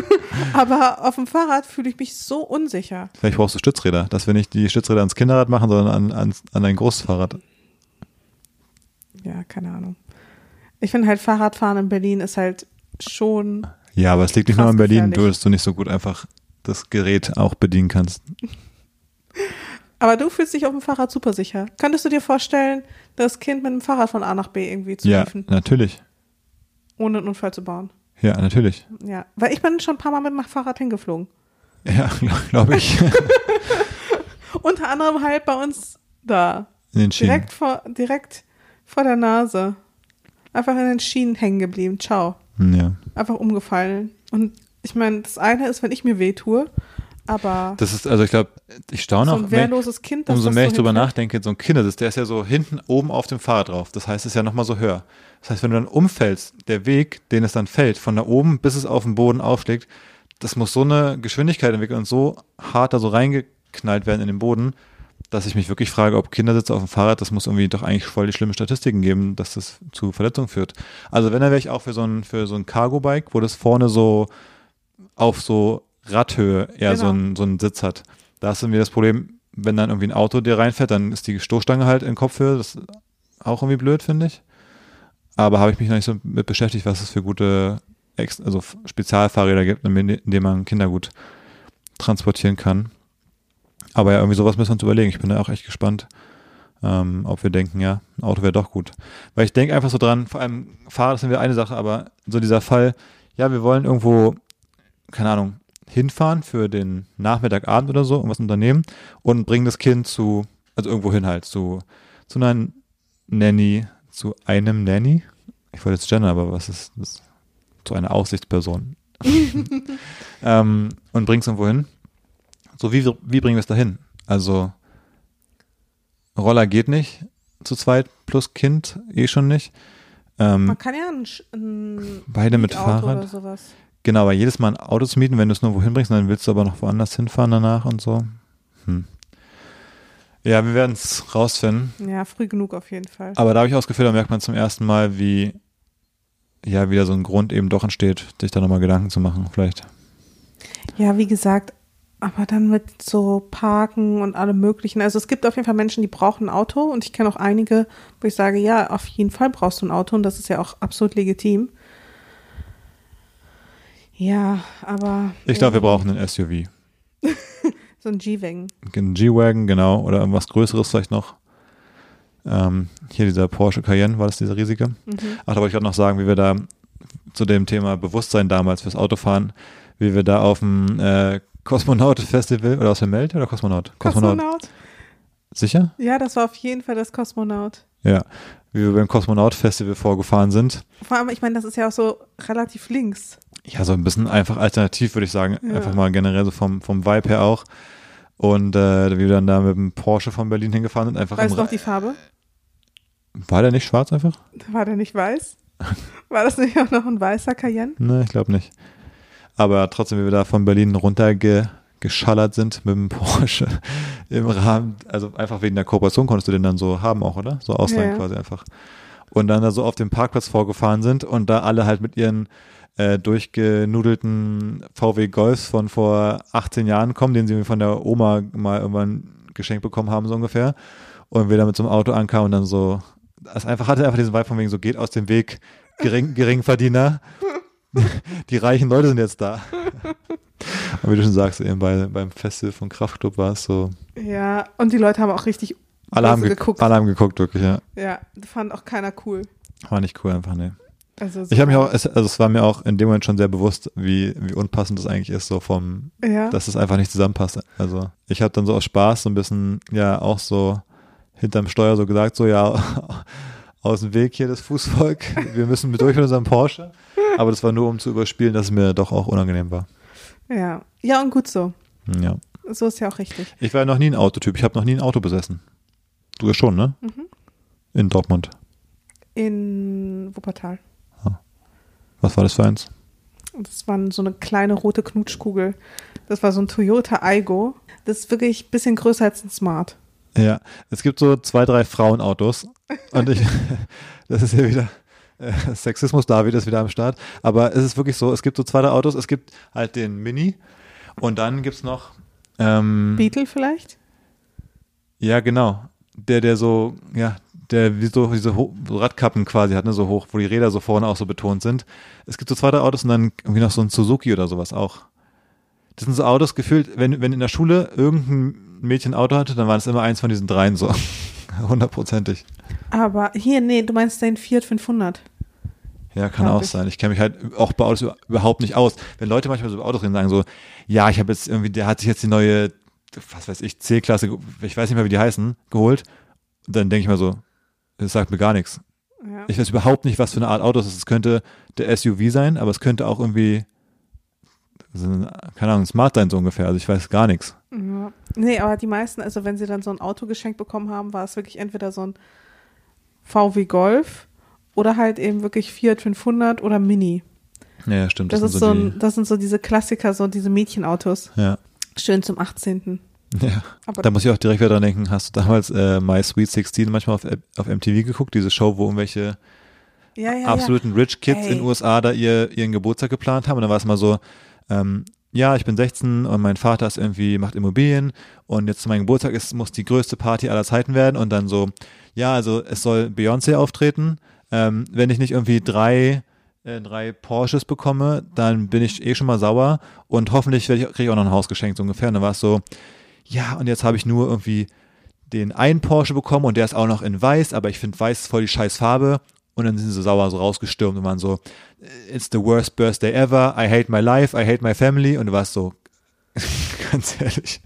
aber auf dem Fahrrad fühle ich mich so unsicher. Vielleicht brauchst du Stützräder, dass wir nicht die Stützräder ans Kinderrad machen, sondern an, an, an ein großes Fahrrad. Ja, keine Ahnung. Ich finde halt Fahrradfahren in Berlin ist halt schon. Ja, aber es liegt nicht nur in Berlin, gefährlich. dass du nicht so gut einfach das Gerät auch bedienen kannst. Aber du fühlst dich auf dem Fahrrad super sicher. Könntest du dir vorstellen, das Kind mit dem Fahrrad von A nach B irgendwie zu Ja, liefen, natürlich. ohne einen Unfall zu bauen? Ja, natürlich. Ja, weil ich bin schon ein paar Mal mit dem Fahrrad hingeflogen. Ja, glaube ich. Unter anderem halt bei uns da. In den Schienen. Direkt vor, direkt vor der Nase. Einfach in den Schienen hängen geblieben. Ciao. Ja. Einfach umgefallen. Und ich meine, das eine ist, wenn ich mir weh tue, aber Das ist, also ich glaube, ich staune so auch, ein wenn- wehrloses Kind, das umso mehr so ich drüber nachdenke, so ein Kindersitz, der ist ja so hinten oben auf dem Fahrrad drauf. Das heißt, es ist ja nochmal so höher. Das heißt, wenn du dann umfällst, der Weg, den es dann fällt, von da oben bis es auf den Boden aufschlägt, das muss so eine Geschwindigkeit entwickeln und so hart da so reingeknallt werden in den Boden, dass ich mich wirklich frage, ob Kindersitze auf dem Fahrrad, das muss irgendwie doch eigentlich voll die schlimmen Statistiken geben, dass das zu Verletzungen führt. Also wenn, dann wäre ich auch für so ein, für so ein Cargo-Bike, wo das vorne so auf so Radhöhe eher so, Genau. ein, so einen Sitz hat. Da ist irgendwie das Problem, wenn dann irgendwie ein Auto dir reinfährt, dann ist die Stoßstange halt in Kopfhöhe. Das ist auch irgendwie blöd, finde ich. Aber habe ich mich noch nicht so mit beschäftigt, was es für gute Ex also Spezialfahrräder gibt, in denen man Kinder gut transportieren kann. Aber ja, irgendwie sowas müssen wir uns überlegen. Ich bin da auch echt gespannt, ähm, ob wir denken, ja, ein Auto wäre doch gut. Weil ich denke einfach so dran, vor allem Fahrrad sind wir eine Sache, aber so dieser Fall, ja, wir wollen irgendwo, keine Ahnung, hinfahren für den Nachmittag, Abend oder so, irgendwas unternehmen und bringen das Kind zu, also irgendwo hin halt, zu, zu einer Nanny, zu einem Nanny. Ich wollte jetzt gendern, aber was ist das? Zu einer Aussichtsperson. ähm, und bringst irgendwo hin. So, wie, wie bringen wir es dahin? Also, Roller geht nicht, zu zweit plus Kind eh schon nicht. Ähm, Man kann ja ein, ein beide mit Fahrrad. oder sowas. Genau, aber jedes Mal ein Auto zu mieten, wenn du es nur wohin bringst, dann willst du aber noch woanders hinfahren danach und so. Hm. Ja, wir werden es rausfinden. Ja, früh genug auf jeden Fall. Aber da habe ich auch das Gefühl, da merkt man zum ersten Mal, wie ja wieder so ein Grund eben doch entsteht, sich da nochmal Gedanken zu machen, vielleicht. Ja, wie gesagt, aber dann mit so Parken und allem möglichen. Also es gibt auf jeden Fall Menschen, die brauchen ein Auto und ich kenne auch einige, wo ich sage, ja, auf jeden Fall brauchst du ein Auto und das ist ja auch absolut legitim. Ja, aber Ich glaube, wir brauchen einen SUV. so ein G-Wagen. Einen G-Wagon, genau, oder irgendwas Größeres vielleicht noch. Ähm, hier dieser Porsche Cayenne, war das dieser riesige? Mhm. Ach, da wollte ich gerade noch sagen, wie wir da zu dem Thema Bewusstsein damals fürs Autofahren, wie wir da auf dem äh, Kosmonaut-Festival oder aus dem Meld oder Kosmonaut? Kosmonaut? Sicher? Ja, das war auf jeden Fall das Kosmonaut. Ja. Wie wir beim Kosmonaut-Festival vorgefahren sind. Vor allem, ich meine, das ist ja auch so relativ links. Ja, so ein bisschen einfach alternativ, würde ich sagen. Ja. Einfach mal generell so vom, vom Vibe her auch. Und äh, wie wir dann da mit dem Porsche von Berlin hingefahren sind, einfach Weißt du noch die Farbe? War der nicht schwarz einfach? War der nicht weiß? War das nicht auch noch ein weißer Cayenne? Ne, ich glaube nicht. Aber trotzdem, wie wir da von Berlin runtergeschallert sind mit dem Porsche im Rahmen, also einfach wegen der Kooperation konntest du den dann so haben auch, oder? So ausleihen Ja. quasi einfach. Und dann da so auf dem Parkplatz vorgefahren sind und da alle halt mit ihren äh, durchgenudelten VW Golfs von vor 18 Jahren kommen, den sie von der Oma mal irgendwann geschenkt bekommen haben, so ungefähr. Und wir da mit so einem Auto ankamen und dann so, das einfach hatte einfach diesen Vibe von wegen so, geht aus dem Weg, gering, Geringverdiener. Die reichen Leute sind jetzt da. Aber wie du schon sagst, eben bei, beim Festival von Kraftclub war es so, Ja, und die Leute haben auch richtig alle haben, geguckt. alle haben geguckt, wirklich, ja. Ja, fand auch keiner cool. War nicht cool einfach, ne. Also so, Ich habe mich auch, es, also es war mir auch in dem Moment schon sehr bewusst, wie, wie unpassend das eigentlich ist, so vom, ja. dass es einfach nicht zusammenpasst. Also ich habe dann so aus Spaß so ein bisschen, ja, auch so hinterm Steuer so gesagt, so ja, aus dem Weg hier das Fußvolk, wir müssen mit durch mit unserem Porsche. Aber das war nur, um zu überspielen, dass es mir doch auch unangenehm war. ja. Ja, und gut so. Ja. So ist ja auch richtig. Ich war noch nie ein Autotyp, ich habe noch nie ein Auto besessen. Du ja schon, ne? Mhm. In Dortmund. In Wuppertal. Was war das für eins? Das war so eine kleine rote Knutschkugel. Das war so ein Toyota Aigo. Das ist wirklich ein bisschen größer als ein Smart. Ja, es gibt so zwei, drei Frauenautos und ich, das ist hier wieder, äh, Sexismus David ist wieder am Start, aber es ist wirklich so, es gibt so zwei, Autos, es gibt halt den Mini und dann gibt's noch, ähm, Beetle vielleicht? ja genau, der, der so, ja, der wie so diese Ho Radkappen quasi hat, ne, so hoch, wo die Räder so vorne auch so betont sind. Es gibt so zwei, Autos und dann irgendwie noch so ein Suzuki oder sowas auch. Das sind so Autos gefühlt, wenn, wenn in der Schule irgendein Mädchen ein Auto hatte, dann war es immer eins von diesen dreien so. Hundertprozentig. Aber hier, nee, du meinst den Fiat 500. Ja, kann auch ich. sein. Ich kenne mich halt auch bei Autos über- überhaupt nicht aus. Wenn Leute manchmal so über Autos reden, sagen so, ja, ich habe jetzt irgendwie, der hat sich jetzt die neue, was weiß ich, C-Klasse, ich weiß nicht mehr, wie die heißen, geholt. Und dann denke ich mir so, das sagt mir gar nichts. Ja. Ich weiß überhaupt nicht, was für eine Art Auto es ist. Es könnte der SUV sein, aber es könnte auch irgendwie, so ein, keine Ahnung, ein Smart sein so ungefähr. Also ich weiß gar nichts. Ja. Nee, aber die meisten, also wenn sie dann so ein Auto geschenkt bekommen haben, war es wirklich entweder so ein VW Golf oder halt eben wirklich Fiat 500 oder Mini. Ja, ja stimmt. Das, sind ist so die, ein, das sind so diese Klassiker, so diese Mädchenautos. ja. Schön zum 18. ja. Aber Da muss ich auch direkt wieder dran denken, hast du damals äh, My Sweet 16 manchmal auf, auf MTV geguckt, diese Show, wo irgendwelche ja, ja, absoluten Rich Kids Ey. in den USA da ihr, ihren Geburtstag geplant haben. Und dann war es mal so, ähm, ja, ich bin 16 und mein Vater ist irgendwie, macht Immobilien und jetzt zu meinem Geburtstag ist, muss die größte Party aller Zeiten werden und dann so, ja, also es soll Beyoncé auftreten. Ähm, wenn ich nicht irgendwie drei, äh, drei Porsches bekomme, dann bin ich eh schon mal sauer und hoffentlich kriege ich auch noch ein Haus geschenkt, so ungefähr. Und dann war es so, ja, und jetzt habe ich nur irgendwie den einen Porsche bekommen und der ist auch noch in weiß, aber ich finde weiß voll die scheiß Farbe. Und dann sind sie sauer so rausgestürmt und waren so, it's the worst birthday ever, I hate my life, I hate my family. Und du warst so, ganz ehrlich,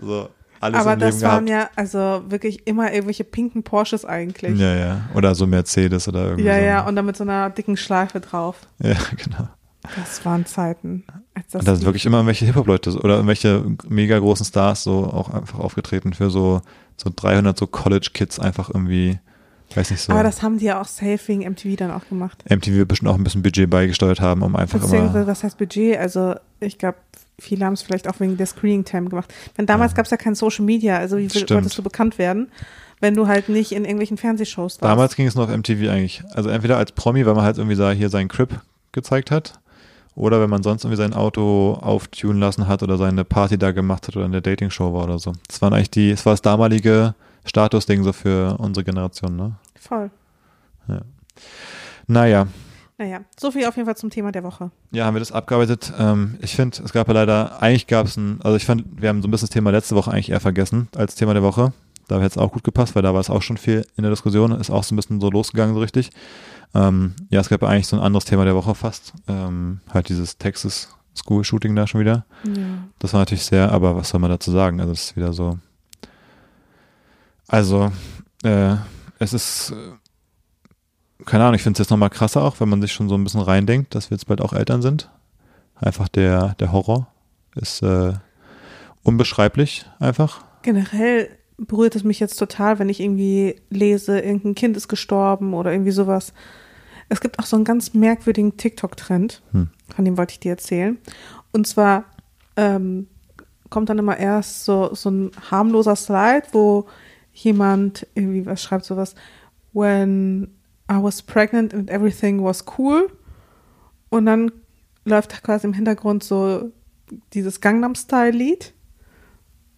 so alles Aber im Leben das waren gehabt. ja also wirklich immer irgendwelche pinken Porsches eigentlich. Ja, ja. Oder so Mercedes oder irgendwie ja, so. ja, und dann mit so einer dicken Schleife drauf. Ja, genau. Das waren Zeiten. Als das Und da sind wirklich immer irgendwelche Hip-Hop-Leute oder irgendwelche mega großen Stars so auch einfach aufgetreten für so, so 300 so College-Kids einfach irgendwie, weiß nicht so. Aber das haben die ja auch safe wegen MTV dann auch gemacht. MTV wird bestimmt auch ein bisschen Budget beigesteuert haben, um einfach Beziehungsweise, was heißt Budget? Also, ich glaube, viele haben es vielleicht auch wegen der Screening-Time gemacht. Denn damals Ja. gab es ja kein Social Media, also wie Stimmt. wolltest du bekannt werden, wenn du halt nicht in irgendwelchen Fernsehshows warst? Damals ging es nur auf MTV eigentlich. Also entweder als Promi, weil man halt irgendwie da hier seinen Crip gezeigt hat, oder wenn man sonst irgendwie sein Auto auftunen lassen hat oder seine Party da gemacht hat oder in der Dating-Show war oder so. Das waren eigentlich die, es war das damalige Statusding so für unsere Generation, ne? Voll. Naja, Naja, so viel auf jeden Fall zum Thema der Woche. ja, haben wir das abgearbeitet. Ähm, ich finde, es gab ja leider, eigentlich gab es ein, also ich fand, wir haben so ein bisschen das Thema letzte Woche eigentlich eher vergessen als Thema der Woche. Da hätte es auch gut gepasst, weil da war es auch schon viel in der Diskussion, ist auch so ein bisschen so losgegangen so richtig. Ähm, ja, es gab ja eigentlich so ein anderes Thema der Woche fast. Ähm, halt dieses Texas School Shooting da schon wieder. Ja. Das war natürlich sehr, aber was soll man dazu sagen? Also es ist wieder so. Also, äh, es ist, äh, keine Ahnung, ich finde es jetzt nochmal krasser auch, wenn man sich schon so ein bisschen reindenkt, dass wir jetzt bald auch Eltern sind. Einfach der, der Horror ist äh, unbeschreiblich einfach. Generell berührt es mich jetzt total, wenn ich irgendwie lese, irgendein Kind ist gestorben oder irgendwie sowas. Es gibt auch so einen ganz merkwürdigen TikTok-Trend, Hm. von dem wollte ich dir erzählen. Und zwar ähm, kommt dann immer erst so, so ein harmloser Slide, wo jemand irgendwie was schreibt, sowas, when I was pregnant and everything was cool. Und dann läuft quasi im Hintergrund so dieses Gangnam-Style-Lied.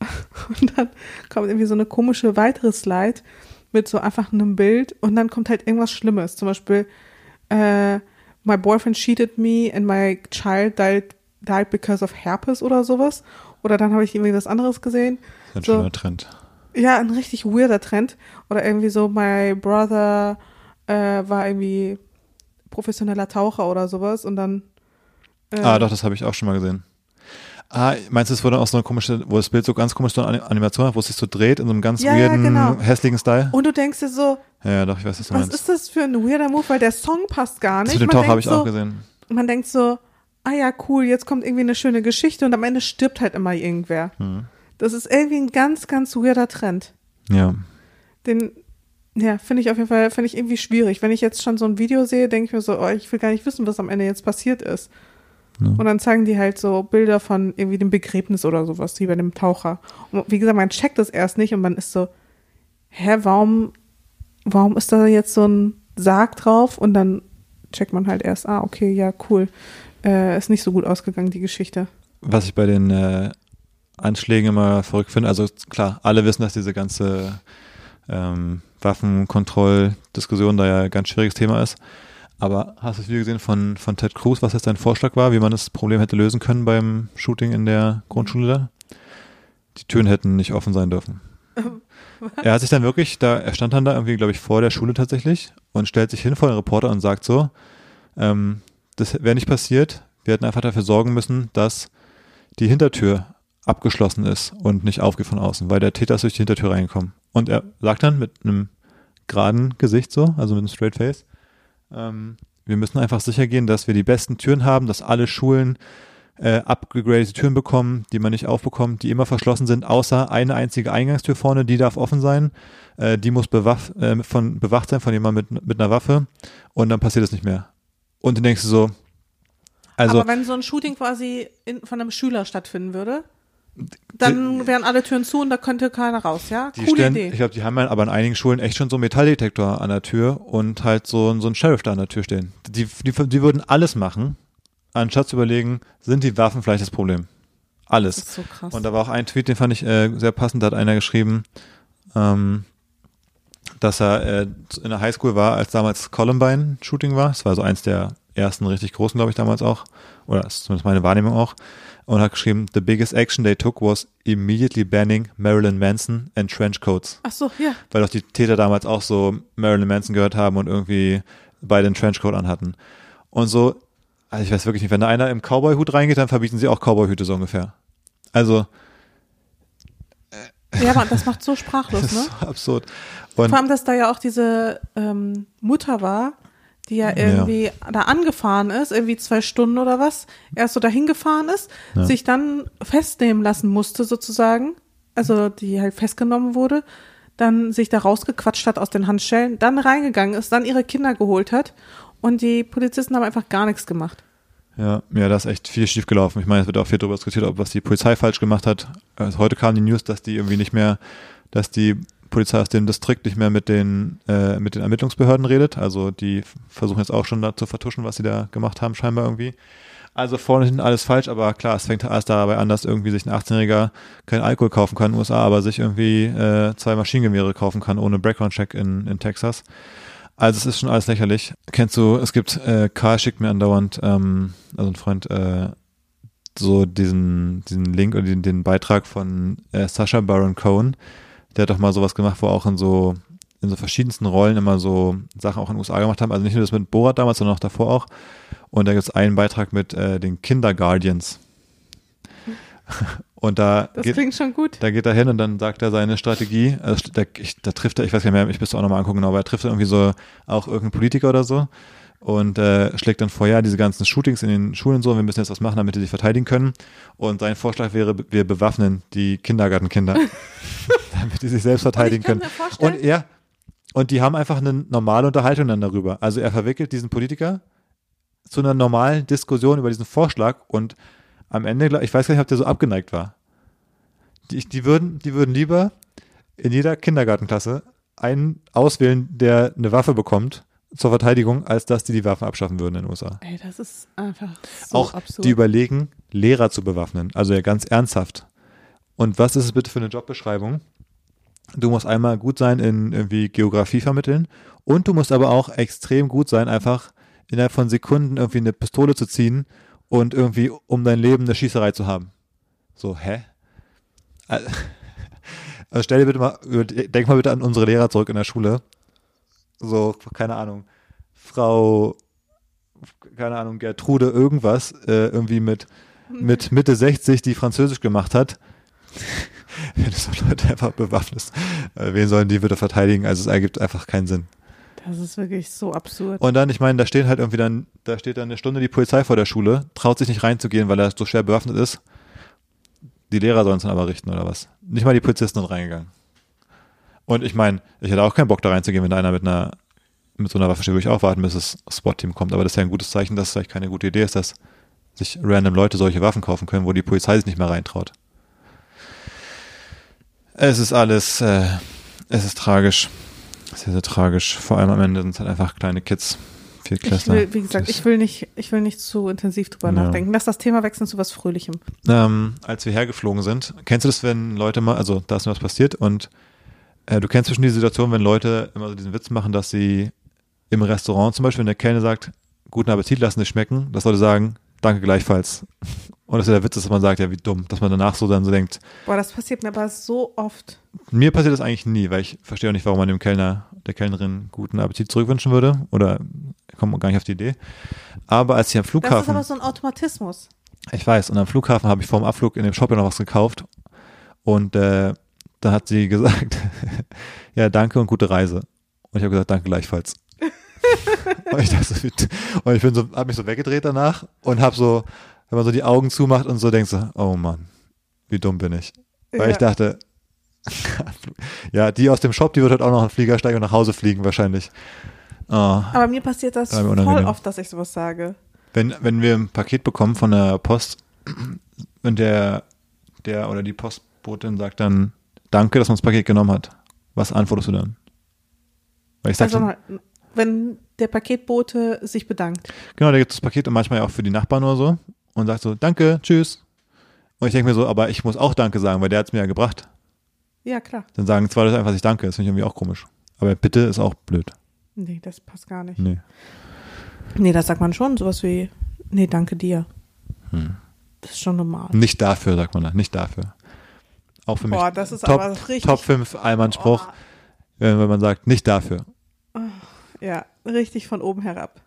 Und dann kommt irgendwie so eine komische weitere Slide mit so einfach einem Bild und dann kommt halt irgendwas Schlimmes. Zum Beispiel, äh, my boyfriend cheated me and my child died, died because of herpes oder sowas. Oder dann habe ich irgendwie was anderes gesehen. Das ist ein So. schöner Trend. Ja, ein richtig weirder Trend. Oder irgendwie so, my brother äh, war irgendwie professioneller Taucher oder sowas und dann. Äh, Ah, doch, das habe ich auch schon mal gesehen. Ah, meinst du, es wurde auch so eine komische, wo das Bild so ganz komisch so eine Animation hat, wo es sich so dreht in so einem ganz Ja, ja, weirden, genau. hässlichen Style? Und du denkst dir so, Ja, ja, doch, ich weiß, was du was meinst. ist das für ein weirder Move, weil der Song passt gar Das nicht. mit dem Tauch habe ich auch so, gesehen. Man denkt so, ah ja, cool, jetzt kommt irgendwie eine schöne Geschichte und am Ende stirbt halt immer irgendwer. Hm. Das ist irgendwie ein ganz, ganz weirder Trend. Ja. Den, ja, finde ich auf jeden Fall, finde ich irgendwie schwierig. Wenn ich jetzt schon so ein Video sehe, denke ich mir so, oh, ich will gar nicht wissen, was am Ende jetzt passiert ist. Ja. Und dann zeigen die halt so Bilder von irgendwie dem Begräbnis oder sowas, wie bei dem Taucher. Und wie gesagt, man checkt das erst nicht und man ist so, hä, warum, warum ist da jetzt so ein Sarg drauf? Und dann checkt man halt erst, ah, okay, ja, cool. Äh, ist nicht so gut ausgegangen, die Geschichte. Was ich bei den äh, Anschlägen immer verrückt finde, also klar, alle wissen, dass diese ganze ähm, Waffenkontrolldiskussion da ja ein ganz schwieriges Thema ist. Aber hast du das Video gesehen von, von Ted Cruz, was jetzt dein Vorschlag war, wie man das Problem hätte lösen können beim Shooting in der Grundschule da? Die Türen hätten nicht offen sein dürfen. er hat sich dann wirklich, da, er stand dann da irgendwie, glaube ich, vor der Schule tatsächlich und stellt sich hin vor den Reporter und sagt so, ähm, das wäre nicht passiert, wir hätten einfach dafür sorgen müssen, dass die Hintertür abgeschlossen ist und nicht aufgeht von außen, weil der Täter ist durch die Hintertür reingekommen. Und er sagt dann mit einem geraden Gesicht so, also mit einem Straight Face. Ähm, wir müssen einfach sicher gehen, dass wir die besten Türen haben, dass alle Schulen äh, abgegradete Türen bekommen, die man nicht aufbekommt, die immer verschlossen sind, außer eine einzige Eingangstür vorne, die darf offen sein. Äh, die muss bewaff, äh, von, bewacht sein von jemandem mit, mit einer Waffe und dann passiert es nicht mehr. Und dann denkst du so, also Aber wenn so ein Shooting quasi in, von einem Schüler stattfinden würde, dann wären alle Türen zu und da könnte keiner raus, ja? die Coole stellen, Idee. ich glaube, die haben ja aber in einigen Schulen echt schon so einen Metalldetektor an der Tür und halt so, so einen Sheriff da an der Tür stehen. Die, die, die würden alles machen, anstatt zu überlegen, sind die Waffen vielleicht das Problem? Alles. das ist so krass. Und da war auch ein Tweet, den fand ich äh, sehr passend, da hat einer geschrieben, ähm, dass er äh, in der Highschool war, als damals Columbine-Shooting war. Das war so eins der ersten richtig großen, glaube ich, damals auch. Oder das ist zumindest meine Wahrnehmung auch. Und hat geschrieben, the biggest action they took was immediately banning Marilyn Manson and Trenchcoats. Ach so, ja. Weil auch die Täter damals auch so Marilyn Manson gehört haben und irgendwie beide einen Trenchcoat anhatten. Und so, also ich weiß wirklich nicht, wenn da einer im Cowboy-Hut reingeht, dann verbieten sie auch Cowboy-Hüte so ungefähr. Also, Ja, aber das macht so sprachlos, das ne? ist so absurd. Und Vor allem, dass da ja auch diese ähm, Mutter war, die ja irgendwie da angefahren ist, irgendwie zwei Stunden oder was, erst so dahin gefahren ist, Ja. sich dann festnehmen lassen musste sozusagen, also die halt festgenommen wurde, dann sich da rausgequatscht hat aus den Handschellen, dann reingegangen ist, dann ihre Kinder geholt hat und die Polizisten haben einfach gar nichts gemacht. Ja, ja, da ist echt viel schief gelaufen. Ich meine, es wird auch viel darüber diskutiert, ob was die Polizei falsch gemacht hat. Also heute kam die News, dass die irgendwie nicht mehr, dass die Polizei aus dem Distrikt nicht mehr mit den, äh, mit den Ermittlungsbehörden redet. Also die versuchen jetzt auch schon da zu vertuschen, was sie da gemacht haben, scheinbar irgendwie. Also vorne hinten alles falsch, aber klar, es fängt alles dabei an, dass irgendwie sich ein 18-Jähriger keinen Alkohol kaufen kann in den USA, aber sich irgendwie äh, zwei Maschinengewehre kaufen kann ohne Background-Check in, in Texas. Also es ist schon alles lächerlich. Kennst du, es gibt, äh, Karl schickt mir andauernd, ähm, also ein Freund, äh, so diesen, diesen Link oder den, den Beitrag von äh, Sasha Baron Cohen. Der hat doch mal sowas gemacht, wo auch in so, in so verschiedensten Rollen immer so Sachen auch in den USA gemacht haben. Also nicht nur das mit Borat damals, sondern auch davor auch. Und da gibt es einen Beitrag mit äh, den Kinderguardians. Und da Das geht, klingt schon gut. da geht er hin und dann sagt er seine Strategie. Also da, ich, da trifft er, ich weiß gar nicht mehr, ich müsste auch nochmal angucken, genau, aber er trifft irgendwie so auch irgendeinen Politiker oder so und äh, schlägt dann vor, ja, diese ganzen Shootings in den Schulen und so, wir müssen jetzt was machen, damit die sich verteidigen können. Und sein Vorschlag wäre, wir bewaffnen die Kindergartenkinder, damit die sich selbst verteidigen können. Und ja, und die haben einfach eine normale Unterhaltung dann darüber. Also er verwickelt diesen Politiker zu einer normalen Diskussion über diesen Vorschlag und am Ende, ich weiß gar nicht, ob der so abgeneigt war. Die, die, würden, die würden lieber in jeder Kindergartenklasse einen auswählen, der eine Waffe bekommt zur Verteidigung, als dass die die Waffen abschaffen würden in den USA. Ey, das ist einfach so Auch absurd. die überlegen, Lehrer zu bewaffnen. Also ja ganz ernsthaft. Und was ist es bitte für eine Jobbeschreibung? Du musst einmal gut sein in irgendwie Geografie vermitteln und du musst aber auch extrem gut sein, einfach innerhalb von Sekunden irgendwie eine Pistole zu ziehen und irgendwie um dein Leben eine Schießerei zu haben. So, hä? Also stell dir bitte mal, denk mal bitte an unsere Lehrer zurück in der Schule. So, keine Ahnung, Frau, keine Ahnung, Gertrude irgendwas, äh, irgendwie mit, mit Mitte 60, die Französisch gemacht hat. Wenn du so Leute einfach bewaffnest, äh, wen sollen die bitte verteidigen? Also es ergibt einfach keinen Sinn. das ist wirklich so absurd. Und dann, ich meine, da steht halt irgendwie dann, da steht dann eine Stunde die Polizei vor der Schule, traut sich nicht reinzugehen, weil er so schwer bewaffnet ist. Die Lehrer sollen es dann aber richten oder was? Nicht mal die Polizisten sind reingegangen. Und ich meine, ich hätte auch keinen Bock da reinzugehen, wenn da einer mit einer mit so einer Waffe steht, würde ich auch warten, bis das SWAT-Team kommt. Aber das ist ja ein gutes Zeichen, dass es vielleicht keine gute Idee ist, dass sich random Leute solche Waffen kaufen können, wo die Polizei sich nicht mehr reintraut. Es ist alles, äh, es ist tragisch. Sehr, sehr tragisch. Vor allem am Ende sind es halt einfach kleine Kids. ich Viertklässler. will, wie gesagt, ich will nicht, ich will nicht zu intensiv drüber Ja. nachdenken. Lass das Thema wechseln zu was Fröhlichem. ähm, als wir hergeflogen sind, kennst du das, wenn Leute mal, also da ist mir was passiert und äh, du kennst schon die Situation, wenn Leute immer so diesen Witz machen, dass sie im Restaurant zum Beispiel, wenn der Kellner sagt, guten Appetit, lassen dich schmecken, dass Leute sagen, danke gleichfalls. Und das ist ja der Witz, dass man sagt, ja, wie dumm, dass man danach so dann so denkt, Boah, das passiert mir aber so oft. mir passiert das eigentlich nie, weil ich verstehe auch nicht, warum man dem Kellner, der Kellnerin guten Appetit zurückwünschen würde oder kommt gar nicht auf die Idee. Aber als ich am Das ist Flughafen, aber so ein Automatismus. ich weiß, und am Flughafen habe ich vor dem Abflug in dem Shop ja noch was gekauft und äh, da hat sie gesagt, ja, danke und gute Reise. Und ich habe gesagt, danke gleichfalls. Und ich dachte und ich bin so, habe mich so weggedreht danach und habe so, wenn man so die Augen zumacht und so denkst so, oh Mann, wie dumm bin ich. Weil Ja. ich dachte, ja, die aus dem Shop, die wird halt auch noch einen Flieger steigen und nach Hause fliegen wahrscheinlich. Oh. Aber mir passiert das voll unangenehm. oft, dass ich sowas sage. Wenn, wenn wir ein Paket bekommen von der Post und der, der oder die Postbotin sagt dann, danke, dass man das Paket genommen hat. Was antwortest du dann? Weil ich sag Also, dann, wenn der Paketbote sich bedankt. genau, der gibt das Paket und manchmal auch für die Nachbarn oder so und sagt so, danke, tschüss. Und ich denke mir so, aber ich muss auch Danke sagen, weil der hat es mir ja gebracht. Ja, klar. Dann sagen zwei Leute einfach sich Danke, das finde ich irgendwie auch komisch. Aber bitte ist auch blöd. Nee, das passt gar nicht. Nee. Nee, das sagt man schon. Sowas wie, nee, danke dir. Hm. Das ist schon normal. Nicht dafür, sagt man da, nicht dafür. Auch für mich. Boah, das ist Top, aber richtig. Top 5 Allmann-Spruch, wenn wenn man sagt, nicht dafür. Ja, richtig von oben herab.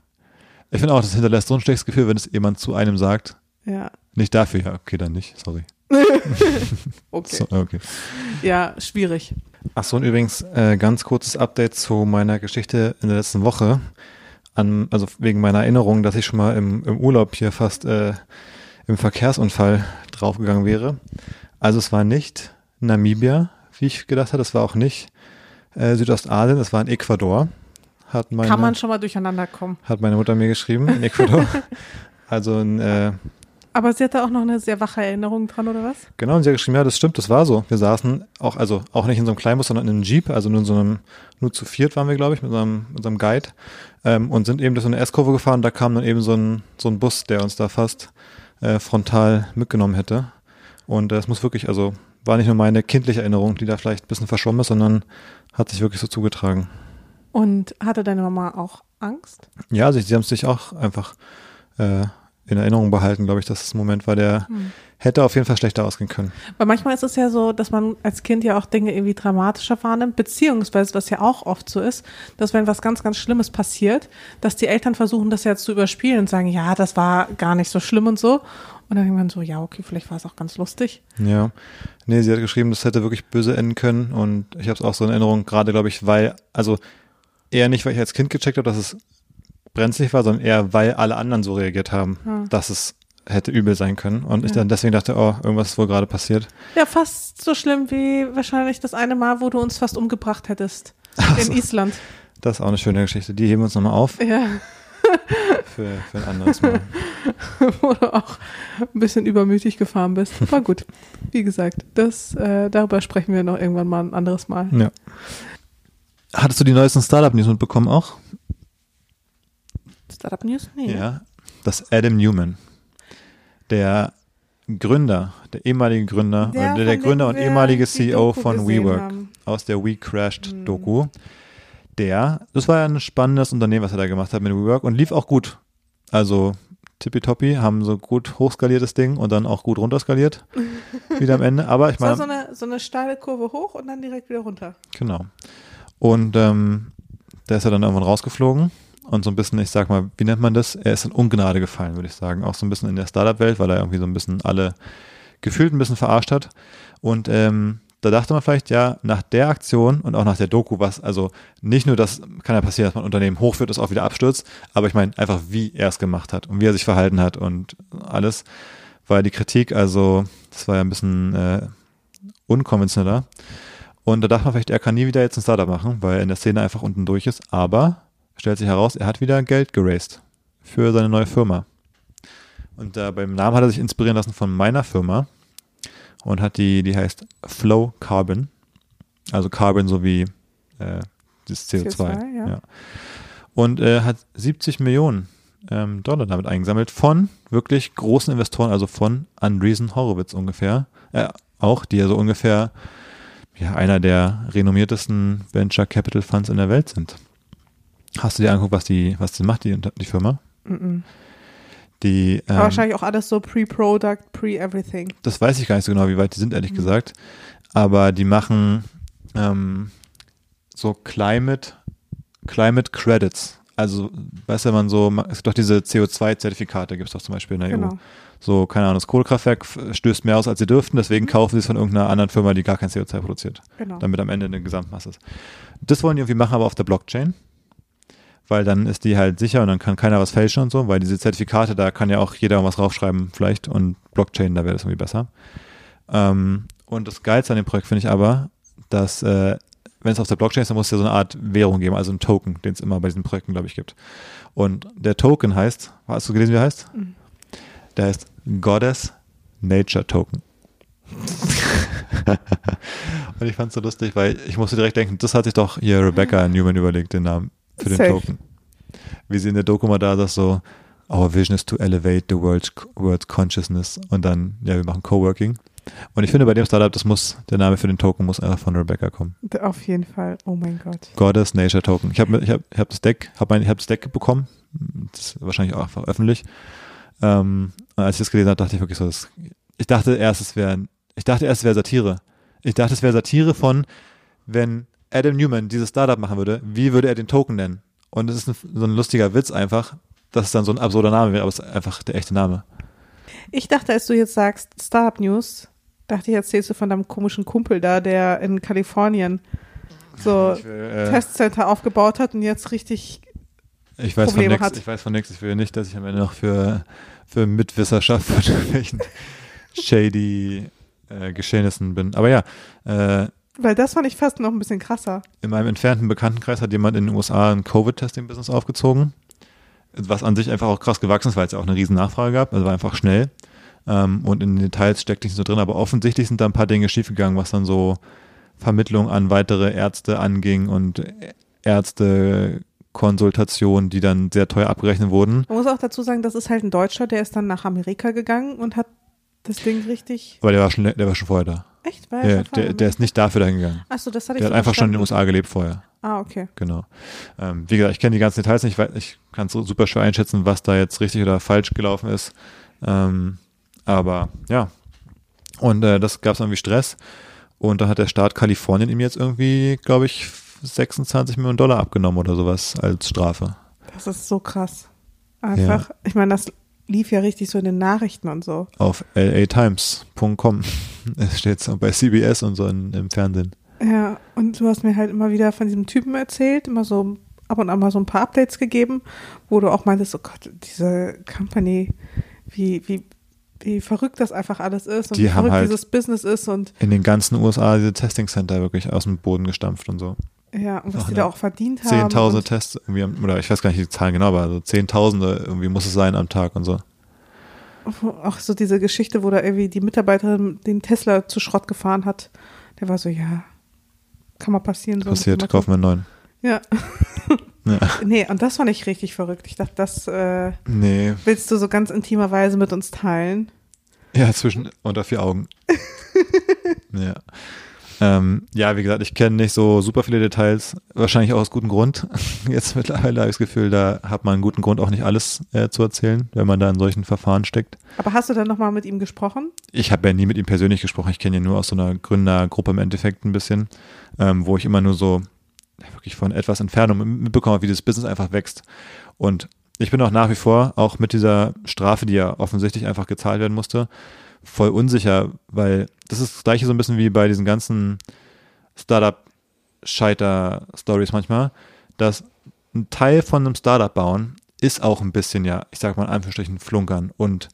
Ich finde auch, das hinterlässt so ein schlechtes Gefühl, wenn es jemand zu einem sagt, Ja, nicht dafür, ja, okay, dann nicht, sorry. okay. So, okay. Ja, schwierig. Ach so, und übrigens äh, ganz kurzes Update zu meiner Geschichte in der letzten Woche. An, also wegen meiner Erinnerung, dass ich schon mal im, im Urlaub hier fast äh, im Verkehrsunfall draufgegangen wäre. Also es war nicht Namibia, wie ich gedacht hatte, es war auch nicht äh, Südostasien, es war in Ecuador. Hat meine, Kann man schon mal durcheinander kommen. hat meine Mutter mir geschrieben, in Ecuador. also in, äh, Aber sie hatte auch noch eine sehr wache Erinnerung dran, oder was? Genau, und sie hat geschrieben, ja, das stimmt, das war so. Wir saßen auch, also auch nicht in so einem Kleinbus, sondern in einem Jeep, also nur in so einem, nur zu viert waren wir, glaube ich, mit unserem, unserem Guide ähm, und sind eben durch so eine S-Kurve gefahren. Da kam dann eben so ein, so ein Bus, der uns da fast äh, frontal mitgenommen hätte. Und äh, es muss wirklich, also war nicht nur meine kindliche Erinnerung, die da vielleicht ein bisschen verschwommen ist, sondern hat sich wirklich so zugetragen. Und hatte deine Mama auch Angst? Ja, sie, sie haben es sich auch einfach äh, in Erinnerung behalten, glaube ich, dass das ein Moment war, der hätte auf jeden Fall schlechter ausgehen können. Weil manchmal ist es ja so, dass man als Kind ja auch Dinge irgendwie dramatischer wahrnimmt, beziehungsweise was ja auch oft so ist, dass wenn was ganz, ganz Schlimmes passiert, dass die Eltern versuchen, das ja zu überspielen und sagen, ja, das war gar nicht so schlimm und so. Und dann denkt man so, ja, okay, vielleicht war es auch ganz lustig. Ja, nee, sie hat geschrieben, das hätte wirklich böse enden können und ich habe es auch so in Erinnerung, gerade glaube ich, weil, also eher nicht, weil ich als Kind gecheckt habe, dass es brenzlig war, sondern eher, weil alle anderen so reagiert haben, Hm. dass es hätte übel sein können und ich Ja. dann deswegen dachte, oh, irgendwas ist wohl gerade passiert. Ja, fast so schlimm wie wahrscheinlich das eine Mal, wo du uns fast umgebracht hättest. In Island. Das ist auch eine schöne Geschichte, die heben wir uns nochmal auf Ja, für, für ein anderes Mal. wo du auch ein bisschen übermütig gefahren bist. War gut. Wie gesagt, das, äh, darüber sprechen wir noch irgendwann mal ein anderes Mal. ja. Hattest du die neuesten Startup-News mitbekommen auch? Startup News? Nee. Ja, das Adam Newman, der Gründer, der ehemalige Gründer, Der, oder der, der Gründer und ehemalige CEO Doku von WeWork haben. aus der We Crashed Doku. Der, das war ja ein spannendes Unternehmen, was er da gemacht hat mit WeWork und lief auch gut. Also tippitoppi, haben so gut hochskaliertes Ding und dann auch gut runterskaliert. wieder am Ende. Aber ich meine, so eine, so eine steile Kurve hoch und dann direkt wieder runter. Genau. Und ähm, der ist ja dann irgendwann rausgeflogen und so ein bisschen, ich sag mal, wie nennt man das? Er ist in Ungnade gefallen, würde ich sagen. Auch so ein bisschen in der Startup-Welt, weil er irgendwie so ein bisschen alle gefühlt ein bisschen verarscht hat. Und ähm, da dachte man vielleicht, ja, nach der Aktion und auch nach der Doku, was, also nicht nur das kann ja passieren, dass man ein Unternehmen hochführt, das auch wieder abstürzt, aber ich meine einfach, wie er es gemacht hat und wie er sich verhalten hat und alles, weil die Kritik, also das war ja ein bisschen äh, unkonventioneller. Und da dachte man vielleicht, er kann nie wieder jetzt ein Startup machen, weil er in der Szene einfach unten durch ist. Aber stellt sich heraus, er hat wieder Geld geraced für seine neue Firma. Und äh, beim Namen hat er sich inspirieren lassen von meiner Firma und hat die, die heißt Flow Carbon. Also Carbon sowie äh, das CO2. CO2, ja. Und äh, hat 70 Millionen ähm, Dollar damit eingesammelt von wirklich großen Investoren, also von Andreessen Horowitz ungefähr. Äh, auch, die ja so ungefähr ja, einer der renommiertesten Venture Capital Funds in der Welt sind. Hast du dir angeguckt, was die, was die macht, die, die Firma? Mhm. Die, Aber ähm, wahrscheinlich auch alles so pre-Product, pre-everything. das weiß ich gar nicht so genau, wie weit die sind, ehrlich Mhm. gesagt. Aber die machen ähm, so Climate, Climate Credits. Also, weißt du, wenn man so, es gibt doch diese CO2-Zertifikate, gibt es doch zum Beispiel in der EU. Genau. So, keine Ahnung, das Kohlekraftwerk stößt mehr aus, als sie dürften, deswegen kaufen sie es von irgendeiner anderen Firma, die gar kein CO2 produziert. Genau. Damit am Ende eine Gesamtmasse ist. Das wollen die irgendwie machen, aber auf der Blockchain. Weil dann ist die halt sicher und dann kann keiner was fälschen und so, weil diese Zertifikate, da kann ja auch jeder was raufschreiben, vielleicht, und Blockchain, da wäre das irgendwie besser. Ähm, und das Geilste an dem Projekt finde ich aber, dass, äh, wenn es auf der Blockchain ist, dann muss es ja so eine Art Währung geben, also ein Token, den es immer bei diesen Projekten, glaube ich, gibt. Und der Token heißt, hast du gelesen, wie er heißt? Der heißt Goddess Nature Token. und ich fand es so lustig, weil ich musste direkt denken, das hat sich doch hier Rebecca Newman überlegt, den Namen für den Safe. Token. Wie sie in der Doku mal da sagt, so, our vision is to elevate the world's, world's consciousness. Und dann, ja, wir machen Coworking. Und ich finde, bei dem Startup, das muss, der Name für den Token muss einfach von Rebecca kommen. Auf jeden Fall. Oh mein Gott. Goddess Nature Token. Ich habe ich hab, ich hab das Deck, habe mein, ich hab das Deck bekommen. Das ist wahrscheinlich auch einfach öffentlich. Ähm, und als ich das gelesen habe, dachte ich wirklich so, das, ich dachte erst, es wäre, ich dachte erst, es wäre Satire. Ich dachte, es wäre Satire von, wenn Adam Newman dieses Startup machen würde, wie würde er den Token nennen? Und es ist ein, so ein lustiger Witz einfach, dass es dann so ein absurder Name wäre, aber es ist einfach der echte Name. Ich dachte, als du jetzt sagst Startup News, dachte ich, erzählst du von deinem komischen Kumpel da, der in Kalifornien so will, äh, Testcenter aufgebaut hat und jetzt richtig ich weiß Probleme von nichts. hat. Ich weiß von nichts. Ich will nicht, dass ich am Ende noch für, für Mitwisserschaft von irgendwelchen shady äh, Geschehnissen bin. Aber ja, äh, Weil das fand ich fast noch ein bisschen krasser. in meinem entfernten Bekanntenkreis hat jemand in den USA ein Covid-Testing-Business aufgezogen, was an sich einfach auch krass gewachsen ist, weil es ja auch eine riesen Nachfrage gab, also war einfach schnell. Ähm, und in den Details steckte ich nicht so drin, aber offensichtlich sind da ein paar Dinge schiefgegangen, was dann so Vermittlung an weitere Ärzte anging und Ärztekonsultationen, die dann sehr teuer abgerechnet wurden. Man muss auch dazu sagen, das ist halt ein Deutscher, der ist dann nach Amerika gegangen und hat das Ding richtig. Aber der war schon, der war schon vorher da. Echt? War er Der, der, der ist nicht dafür dahin gegangen. Achso, das hatte ich Der hat so einfach schon in den. USA gelebt vorher. Ah, okay. Genau. Ähm, wie gesagt, ich kenne die ganzen Details nicht, ich, ich kann es super schwer einschätzen, was da jetzt richtig oder falsch gelaufen ist. Ähm, aber ja. Und äh, das gab es irgendwie Stress. Und da hat der Staat Kalifornien ihm jetzt irgendwie, glaube ich, 26 Millionen Dollar abgenommen oder sowas als Strafe. Das ist so krass. Einfach, ich meine, das lief ja richtig so in den Nachrichten und so. Auf latimes.com. Es steht so bei CBS und so in, im Fernsehen. Ja, und du hast mir halt immer wieder von diesem Typen erzählt, immer so ab und an mal so ein paar Updates gegeben, wo du auch meintest, oh Gott, diese Company, wie, wie, wie verrückt das einfach alles ist und Die wie haben verrückt halt- dieses Business ist und In den ganzen USA diese Testing Center wirklich aus dem Boden gestampft und so. ja, und was Ach, die ne. da auch verdient haben. Zehntausende Tests, irgendwie, oder ich weiß gar nicht die Zahlen genau, aber also Zehntausende irgendwie muss es sein am Tag und so. Auch so diese Geschichte, wo da irgendwie die Mitarbeiterin den Tesla zu Schrott gefahren hat. Der war so, ja, kann mal passieren. So Passiert, kaufen wir einen neuen. Ja. Ja. Nee, und das fand ich richtig verrückt. Ich dachte, das äh, Nee, willst du so ganz intimer Weise mit uns teilen. ja, zwischen unter vier Augen. ja. Ähm, ja, wie gesagt, ich kenne nicht so super viele Details, wahrscheinlich auch aus gutem Grund. Jetzt mittlerweile habe ich das Gefühl, da hat man einen guten Grund, auch nicht alles äh, zu erzählen, wenn man da in solchen Verfahren steckt. Aber hast du dann nochmal mit ihm gesprochen? Ich habe ja nie mit ihm persönlich gesprochen, ich kenne ihn nur aus so einer Gründergruppe im Endeffekt ein bisschen, ähm, wo ich immer nur so wirklich von etwas Entfernung mitbekomme, wie das Business einfach wächst. Und ich bin auch nach wie vor, auch mit dieser Strafe, die ja offensichtlich einfach gezahlt werden musste, voll unsicher, weil das ist das gleiche so ein bisschen wie bei diesen ganzen Startup-Scheiter-Stories manchmal, dass ein Teil von einem Startup bauen ist auch ein bisschen, ja, ich sag mal in Anführungsstrichen, flunkern und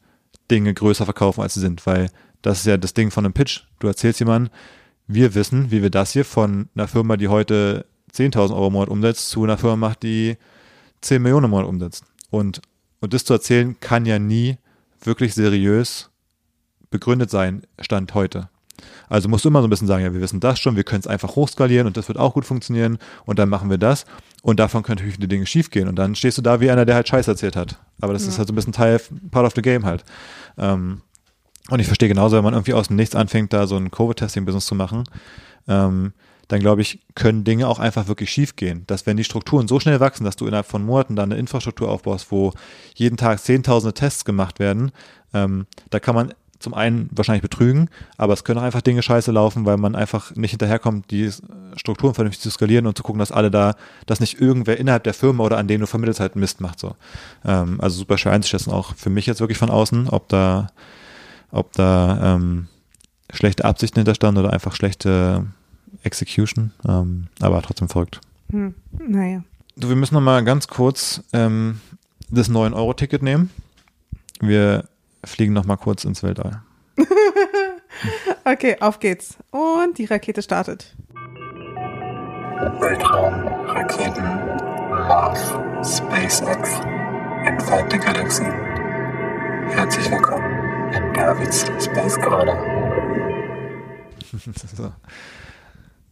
Dinge größer verkaufen, als sie sind, weil das ist ja das Ding von einem Pitch. Du erzählst jemandem, wir wissen, wie wir das hier von einer Firma, die heute 10.000 Euro im Monat umsetzt, zu einer Firma macht, die 10 Millionen im Monat umsetzt. Und, und das zu erzählen, kann ja nie wirklich seriös begründet sein, Stand heute. Also musst du immer so ein bisschen sagen, ja, wir wissen das schon, wir können es einfach hochskalieren und das wird auch gut funktionieren und dann machen wir das und davon können natürlich viele Dinge schiefgehen und dann stehst du da wie einer, der halt Scheiß erzählt hat. Aber das ist halt so ein bisschen Teil, part of the game halt. Ähm, und ich verstehe genauso, wenn man irgendwie aus dem Nichts anfängt, da so ein Covid-Testing-Business zu machen, ähm, dann glaube ich, können Dinge auch einfach wirklich schief gehen. Dass wenn die Strukturen so schnell wachsen, dass du innerhalb von Monaten dann eine Infrastruktur aufbaust, wo jeden Tag zehntausende Tests gemacht werden, ähm, da kann man zum einen wahrscheinlich betrügen, aber es können auch einfach Dinge scheiße laufen, weil man einfach nicht hinterherkommt, die Strukturen vernünftig zu skalieren und zu gucken, dass alle da, dass nicht irgendwer innerhalb der Firma oder an denen du vermittelst halt Mist macht. So. Ähm, also super schwer einzuschätzen, auch für mich jetzt wirklich von außen, ob da, ob da ähm, schlechte Absichten hinterstanden oder einfach schlechte Execution. Ähm, aber trotzdem verrückt. Hm. Naja. Du, wir müssen noch mal ganz kurz ähm, das 9-Euro-Ticket nehmen. Wir fliegen noch mal kurz ins Weltall. Okay, auf geht's. Und die Rakete startet. Weltraum, Raketen, Mars, SpaceX, entfernte Galaxien. Herzlich willkommen in Davids Space Corner. so.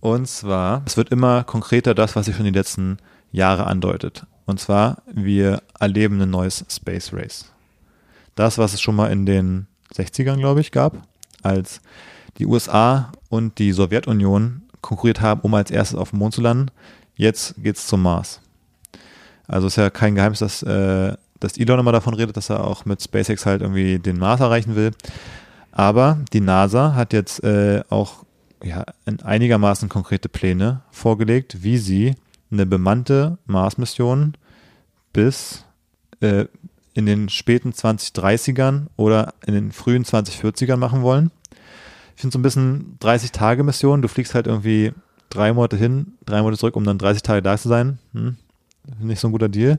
Und zwar, es wird immer konkreter das, was sich schon die letzten Jahre andeutet. Und zwar, wir erleben ein neues Space Race. Das, was es schon mal in den 60ern, glaube ich, gab, als die USA und die Sowjetunion konkurriert haben, um als erstes auf dem Mond zu landen. Jetzt geht's zum Mars. Also ist ja kein Geheimnis, dass, äh, dass Elon immer davon redet, dass er auch mit SpaceX halt irgendwie den Mars erreichen will. Aber die NASA hat jetzt äh, auch ja, einigermaßen konkrete Pläne vorgelegt, wie sie eine bemannte Mars-Mission bis äh, in den späten 2030ern oder in den frühen 2040ern machen wollen. Ich finde so ein bisschen 30-Tage-Mission. Du fliegst halt irgendwie drei Monate hin, drei Monate zurück, um dann 30 Tage da zu sein. Hm, nicht so ein guter Deal.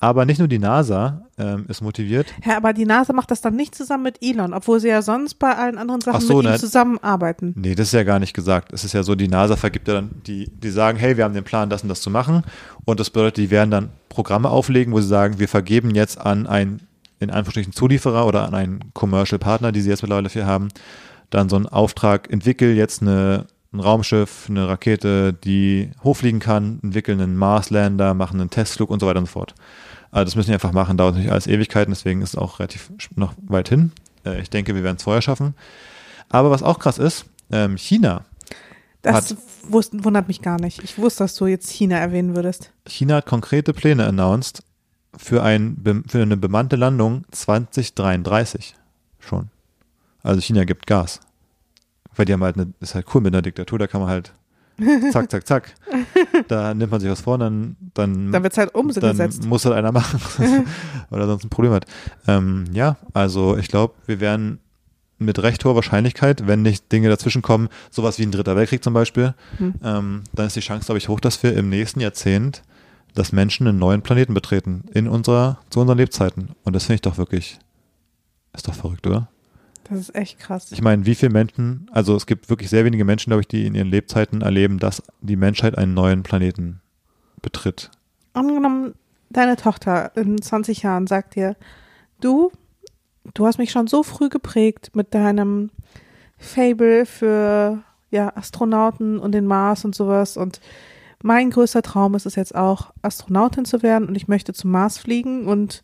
Aber nicht nur die NASA ähm, ist motiviert. Ja, aber die NASA macht das dann nicht zusammen mit Elon, obwohl sie ja sonst bei allen anderen Sachen Ach so, mit ihm ne? zusammenarbeiten. Nee, das ist ja gar nicht gesagt. Es ist ja so, die NASA vergibt ja dann, die, die sagen, hey, wir haben den Plan, das und das zu machen. Und das bedeutet, die werden dann Programme auflegen, wo sie sagen, wir vergeben jetzt an einen, in Anführungsstrichen, Zulieferer oder an einen Commercial Partner, die sie jetzt mittlerweile für haben, dann so einen Auftrag, entwickel jetzt eine, ein Raumschiff, eine Rakete, die hochfliegen kann, entwickeln einen Marslander, machen einen Testflug und so weiter und so fort. Also das müssen wir einfach machen, dauert natürlich alles Ewigkeiten, deswegen ist es auch relativ noch weit hin. Äh, ich denke, wir werden es vorher schaffen. Aber was auch krass ist, ähm, China Das wussten, wundert mich gar nicht. Ich wusste, dass du jetzt China erwähnen würdest. China hat konkrete Pläne announced für, ein, für eine bemannte Landung 2033 schon. Also China gibt Gas. Weil die haben halt eine, ist halt cool mit einer Diktatur, da kann man halt zack, zack, zack. Da nimmt man sich was vor, dann, dann, Dann wird es halt umgesetzt. dann muss halt einer machen, oder sonst ein Problem hat. Ähm, ja, also ich glaube, wir werden mit recht hoher Wahrscheinlichkeit, wenn nicht Dinge dazwischen kommen, sowas wie ein dritter Weltkrieg zum Beispiel, Hm. ähm, dann ist die Chance, glaube ich, hoch, dass wir im nächsten Jahrzehnt, dass Menschen einen neuen Planeten betreten in unserer, zu unseren Lebzeiten. Und das finde ich doch wirklich, ist doch verrückt, oder? Das ist echt krass. Ich meine, wie viele Menschen, also es gibt wirklich sehr wenige Menschen, glaube ich, die in ihren Lebzeiten erleben, dass die Menschheit einen neuen Planeten betritt. Angenommen, deine Tochter in 20 Jahren sagt dir, du, du hast mich schon so früh geprägt mit deinem Fable für ja, Astronauten und den Mars und sowas und mein größter Traum ist es jetzt auch, Astronautin zu werden und ich möchte zum Mars fliegen und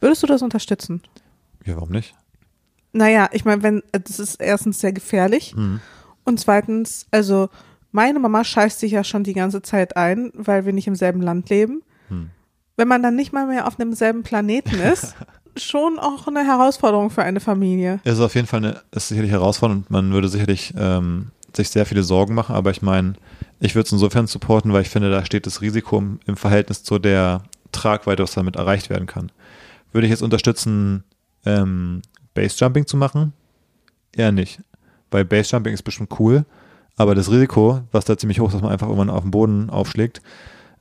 würdest du das unterstützen? Ja, warum nicht? Naja, ich meine, wenn, das ist erstens sehr gefährlich Mhm. und zweitens, also meine Mama scheißt sich ja schon die ganze Zeit ein, weil wir nicht im selben Land leben. Hm. Wenn man dann nicht mal mehr auf einem selben Planeten ist, schon auch eine Herausforderung für eine Familie. Es ist auf jeden Fall eine, ist sicherlich herausfordernd und man würde sicherlich ähm, sich sehr viele Sorgen machen, aber ich meine, ich würde es insofern supporten, weil ich finde, da steht das Risiko im, im Verhältnis zu der Tragweite, was damit erreicht werden kann. Würde ich jetzt unterstützen, ähm, Basejumping zu machen? Eher nicht. Weil Basejumping ist bestimmt cool, aber das Risiko, was da ziemlich hoch ist, dass man einfach irgendwann auf den Boden aufschlägt,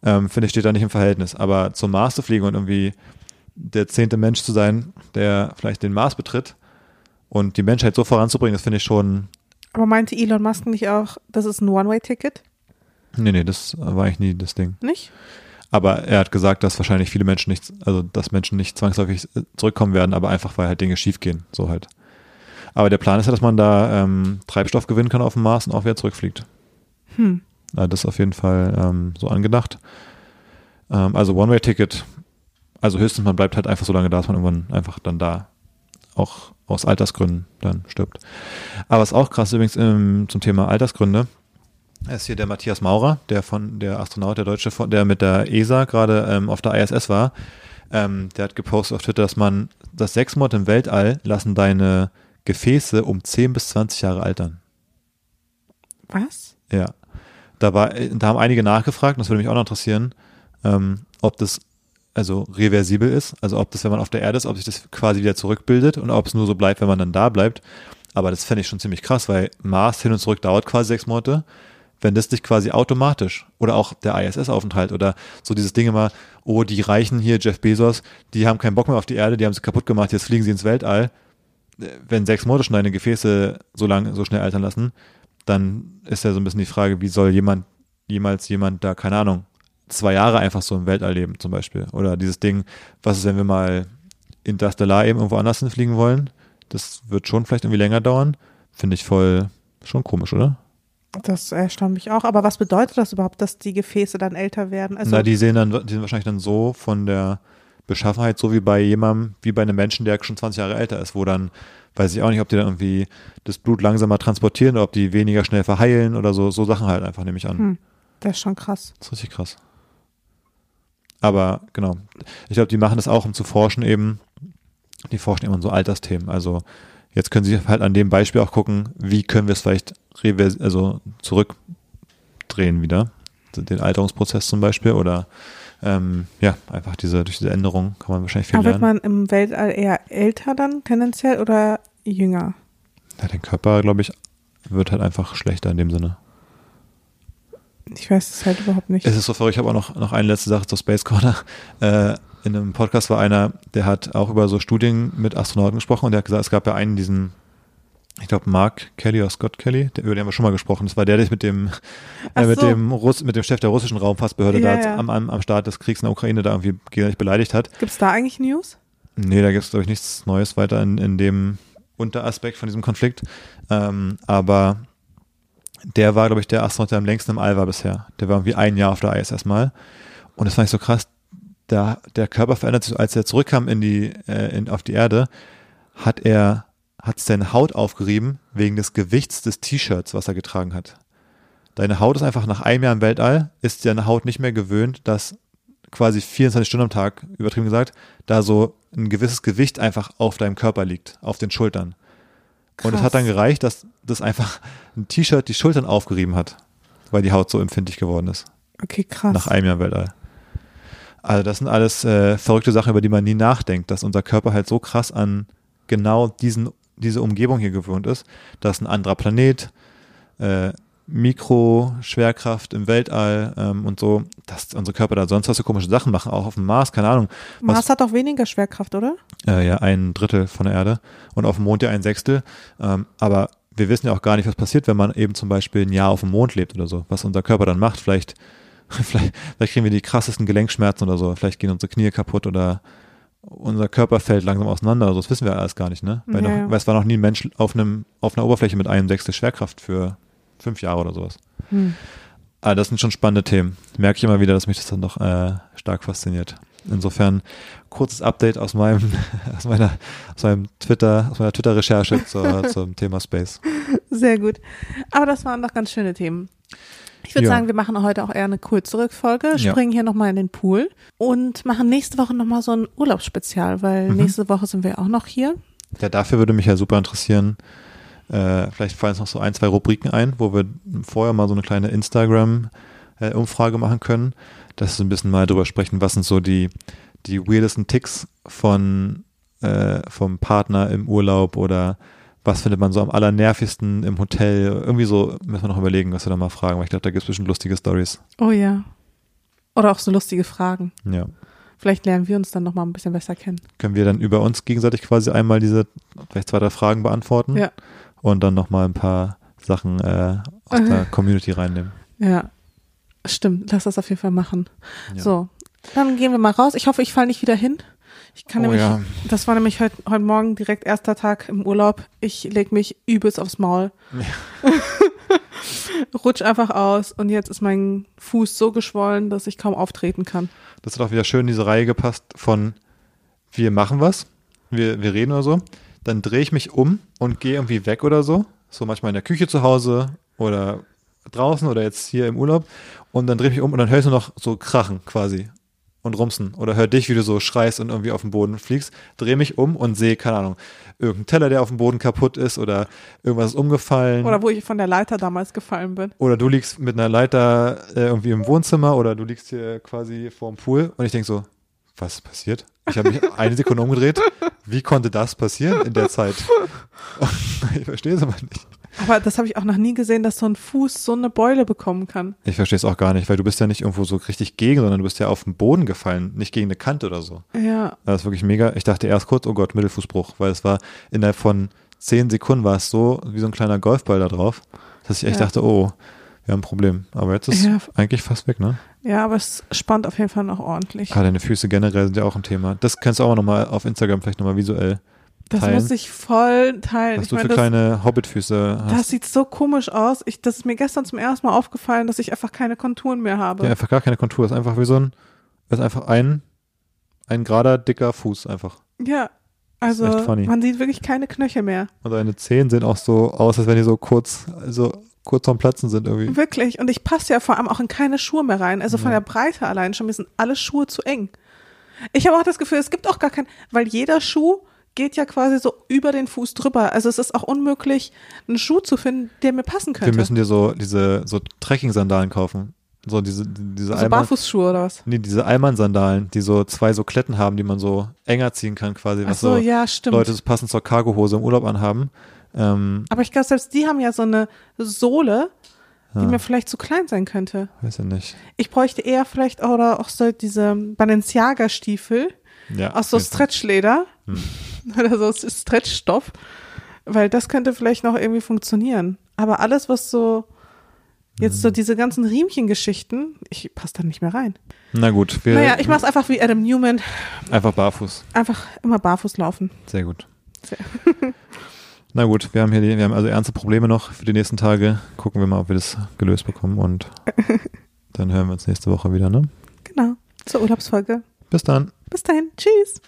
ähm, finde ich, steht da nicht im Verhältnis. Aber zum Mars zu fliegen und irgendwie der zehnte Mensch zu sein, der vielleicht den Mars betritt und die Menschheit so voranzubringen, das finde ich schon, Aber meinte Elon Musk nicht auch, das ist ein One-Way-Ticket? nee, nee, das war eigentlich nie das Ding. Nicht? Aber er hat gesagt, dass wahrscheinlich viele Menschen nicht, also dass Menschen nicht zwangsläufig äh, zurückkommen werden, aber einfach weil halt Dinge schiefgehen, so halt. Aber der Plan ist ja, dass man da ähm, Treibstoff gewinnen kann auf dem Mars und auch wieder zurückfliegt. Hm. Ja, das ist auf jeden Fall ähm, so angedacht. Ähm, also One-Way-Ticket, also höchstens man bleibt halt einfach so lange da, dass man irgendwann einfach dann da auch aus Altersgründen dann stirbt. Aber was auch krass übrigens ähm, zum Thema Altersgründe, ist hier der Matthias Maurer, der von der Astronaut, der Deutsche, der mit der ESA gerade ähm, auf der ISS war. Ähm, der hat gepostet auf Twitter, dass man das sechs Monate im Weltall lassen deine Gefäße um 10 bis 20 Jahre altern. Was? Ja. Da, war, da haben einige nachgefragt, und das würde mich auch noch interessieren, ähm, ob das also reversibel ist, also ob das, wenn man auf der Erde ist, ob sich das quasi wieder zurückbildet und ob es nur so bleibt, wenn man dann da bleibt. Aber das fände ich schon ziemlich krass, weil Mars hin und zurück dauert quasi sechs Monate. Wenn das dich quasi automatisch oder auch der ISS-Aufenthalt oder so dieses Ding immer, oh, die Reichen hier, Jeff Bezos, die haben keinen Bock mehr auf die Erde, die haben sie kaputt gemacht, jetzt fliegen sie ins Weltall. Wenn sechs Monate schon deine Gefäße so lang, so schnell altern lassen, dann ist ja so ein bisschen die Frage, wie soll jemand, jemals jemand da, keine Ahnung, zwei Jahre einfach so im Weltall leben zum Beispiel. Oder dieses Ding, was ist, wenn wir mal interstellar eben irgendwo anders hinfliegen wollen? Das wird schon vielleicht irgendwie länger dauern. Finde ich voll schon komisch, oder? Das erstaunt mich auch. Aber was bedeutet das überhaupt, dass die Gefäße dann älter werden? Also, Na, die sehen dann, die sind wahrscheinlich dann so von der Beschaffenheit, so wie bei jemandem, wie bei einem Menschen, der schon 20 Jahre älter ist, wo dann, weiß ich auch nicht, ob die dann irgendwie das Blut langsamer transportieren oder ob die weniger schnell verheilen oder so, so Sachen halt einfach, nehme ich an. hm, das ist schon krass. Das ist richtig krass. Aber genau, ich glaube, die machen das auch, um zu forschen eben. Die forschen eben an so Altersthemen. Also jetzt können sie halt an dem Beispiel auch gucken, wie können wir es vielleicht revers also zurückdrehen wieder. Den Alterungsprozess zum Beispiel oder ähm, ja, einfach diese, durch diese Änderung kann man wahrscheinlich viel Aber wird lernen. man im Weltall eher älter dann tendenziell oder jünger? Ja, der Körper, glaube ich, wird halt einfach schlechter in dem Sinne. Ich weiß es halt überhaupt nicht. Es ist so verrückt, ich habe auch noch, noch eine letzte Sache zur Space Corner. Äh, in einem Podcast war einer, der hat auch über so Studien mit Astronauten gesprochen und der hat gesagt, es gab ja einen, diesen, ich glaube Mark Kelly oder Scott Kelly, der, über den haben wir schon mal gesprochen. Das war der, der mit dem, äh, mit so. dem Russ, mit dem Chef der russischen Raumfahrtsbehörde Ja, da ja. am, am, am Start des Kriegs in der Ukraine da irgendwie gegenseitig beleidigt hat. Gibt es da eigentlich News? Nee, da gibt es, glaube ich, nichts Neues weiter in, in dem Unteraspekt von diesem Konflikt. Ähm, aber der war, glaube ich, der Astronaut, der am längsten im All war bisher. Der war irgendwie ein Jahr auf der ISS mal. Und das fand ich so krass. Der, der Körper verändert sich, als er zurückkam in die, äh, in, auf die Erde, hat er, hat seine Haut aufgerieben wegen des Gewichts des T-Shirts, was er getragen hat. Deine Haut ist einfach nach einem Jahr im Weltall, ist deine Haut nicht mehr gewöhnt, dass quasi 24 Stunden am Tag, übertrieben gesagt, da so ein gewisses Gewicht einfach auf deinem Körper liegt, auf den Schultern. Und es Krass. hat dann gereicht, dass das einfach ein T-Shirt die Schultern aufgerieben hat, weil die Haut so empfindlich geworden ist. Okay, krass. Nach einem Jahr Weltall. Also das sind alles äh, verrückte Sachen, über die man nie nachdenkt, dass unser Körper halt so krass an genau diesen, diese Umgebung hier gewöhnt ist, dass ein anderer Planet, äh, Mikroschwerkraft im Weltall ähm, und so, dass unsere Körper da sonst was für komische Sachen machen, auch auf dem Mars, keine Ahnung. Was, Mars hat auch weniger Schwerkraft, oder? äh, ja, ein Drittel von der Erde und auf dem Mond ja ein Sechstel. Ähm, aber wir wissen ja auch gar nicht, was passiert, wenn man eben zum Beispiel ein Jahr auf dem Mond lebt oder so, was unser Körper dann macht. Vielleicht, vielleicht, vielleicht kriegen wir die krassesten Gelenkschmerzen oder so, vielleicht gehen unsere Knie kaputt oder unser Körper fällt langsam auseinander. Also das wissen wir alles gar nicht, ne? Weil, Ja, noch, weil es war noch nie ein Mensch auf einem, auf einer Oberfläche mit einem Sechstel Schwerkraft für fünf Jahre oder sowas. Hm. Aber das sind schon spannende Themen. Merke ich immer wieder, dass mich das dann doch äh, stark fasziniert. Insofern kurzes Update aus meinem, aus meiner, aus meinem Twitter, aus meiner Twitter-Recherche zum Thema Space. Sehr gut. Aber das waren doch ganz schöne Themen. Ich würde Ja. sagen, wir machen heute auch eher eine kürzere Folge, Ja. springen hier nochmal in den Pool und machen nächste Woche nochmal so ein Urlaubsspezial, weil Mhm. nächste Woche sind wir auch noch hier. Ja, dafür würde mich ja super interessieren. Äh, vielleicht fallen uns noch so ein, zwei Rubriken ein, wo wir vorher mal so eine kleine Instagram-Umfrage machen können, dass wir ein bisschen mal drüber sprechen, was sind so die, die weirdesten Ticks von, äh, vom Partner im Urlaub oder was findet man so am allernervigsten im Hotel. Irgendwie so müssen wir noch überlegen, was wir da mal fragen, weil ich glaube, da gibt es bestimmt lustige Stories. Oh ja. Oder auch so lustige Fragen. Ja. Vielleicht lernen wir uns dann nochmal ein bisschen besser kennen. Können wir dann über uns gegenseitig quasi einmal diese, vielleicht zwei, drei Fragen beantworten Ja. und dann nochmal ein paar Sachen äh, aus der Community reinnehmen. Ja. Stimmt, lass das auf jeden Fall machen. Ja. So, dann gehen wir mal raus. Ich hoffe, ich falle nicht wieder hin. Ich kann Oh nämlich, ja. das war nämlich heute, heute Morgen direkt erster Tag im Urlaub. Ich leg mich übelst aufs Maul. Rutsch einfach aus und jetzt ist mein Fuß so geschwollen, dass ich kaum auftreten kann. Das hat auch wieder schön in diese Reihe gepasst von wir machen was, wir, wir reden oder so, dann drehe ich mich um und gehe irgendwie weg oder so, so manchmal in der Küche zu Hause oder draußen oder jetzt hier im Urlaub und dann drehe ich mich um und dann höre ich nur noch so krachen quasi. Und rumsen oder höre dich, wie du so schreist und irgendwie auf den Boden fliegst, drehe mich um und sehe, keine Ahnung, irgendein Teller, der auf dem Boden kaputt ist oder irgendwas ist umgefallen. Oder wo ich von der Leiter damals gefallen bin. Oder du liegst mit einer Leiter äh, irgendwie im Wohnzimmer oder du liegst hier quasi vorm Pool und ich denk so, was ist passiert? Ich habe mich eine Sekunde umgedreht. Wie konnte das passieren in der Zeit? ich verstehe es aber nicht. Aber das habe ich auch noch nie gesehen, dass so ein Fuß so eine Beule bekommen kann. Ich verstehe es auch gar nicht, weil du bist ja nicht irgendwo so richtig gegen, sondern du bist ja auf den Boden gefallen, nicht gegen eine Kante oder so. Ja. Das ist wirklich mega. Ich dachte erst kurz, oh Gott, Mittelfußbruch, weil es war innerhalb von zehn Sekunden war es so wie so ein kleiner Golfball da drauf, dass ich echt Ja. dachte, oh, wir haben ein Problem. Aber jetzt ist Ja. eigentlich fast weg, ne? Ja, aber es spannt auf jeden Fall noch ordentlich. Ah, deine Füße generell sind ja auch ein Thema. Das kannst du auch nochmal auf Instagram vielleicht nochmal visuell Das teilen. muss ich voll teilen. Was Ich du meine, für das, kleine Hobbitfüße hast. das sieht so komisch aus. Ich, das ist mir gestern zum ersten Mal aufgefallen, dass ich einfach keine Konturen mehr habe. Ja, einfach gar keine Kontur. Ist einfach wie so ein, ist einfach ein, ein gerader, dicker Fuß einfach. Ja, also man sieht wirklich keine Knöchel mehr. Und deine Zehen sehen auch so aus, als wenn die so kurz, so kurz vorm Platzen sind irgendwie. Wirklich. Und ich passe ja vor allem auch in keine Schuhe mehr rein. Also von Ja. der Breite allein schon, mir sind alle Schuhe zu eng. Ich habe auch das Gefühl, es gibt auch gar kein, weil jeder Schuh geht ja quasi so über den Fuß drüber. Also es ist auch unmöglich, einen Schuh zu finden, der mir passen könnte. Wir müssen dir so diese, so Trekking-Sandalen kaufen. So diese, diese also Barfußschuhe oder was? nee, diese Allmann-Sandalen, die so zwei so Kletten haben, die man so enger ziehen kann quasi, Ach so, so ja, stimmt. Leute so passend zur Cargohose im Urlaub anhaben. Ähm, Aber ich glaube, selbst die haben ja so eine Sohle, die Ja. mir vielleicht zu klein sein könnte. weiß ich nicht. Ich bräuchte eher vielleicht auch, oder auch so diese Balenciaga-Stiefel Ja. aus so. Stretchleder Hm. oder so Stretchstoff, weil das könnte vielleicht noch irgendwie funktionieren. Aber alles, was so jetzt so diese ganzen Riemchen-Geschichten, ich passe da nicht mehr rein. Na gut, wir naja, ich mach's einfach wie Adam Newman, einfach barfuß. einfach immer barfuß laufen. Sehr gut. Sehr. Na gut, wir haben hier die, wir haben also ernste Probleme noch für die nächsten Tage. Gucken wir mal, ob wir das gelöst bekommen und dann hören wir uns nächste Woche wieder, ne? Genau, zur Urlaubsfolge. Bis dann. Bis dahin, tschüss.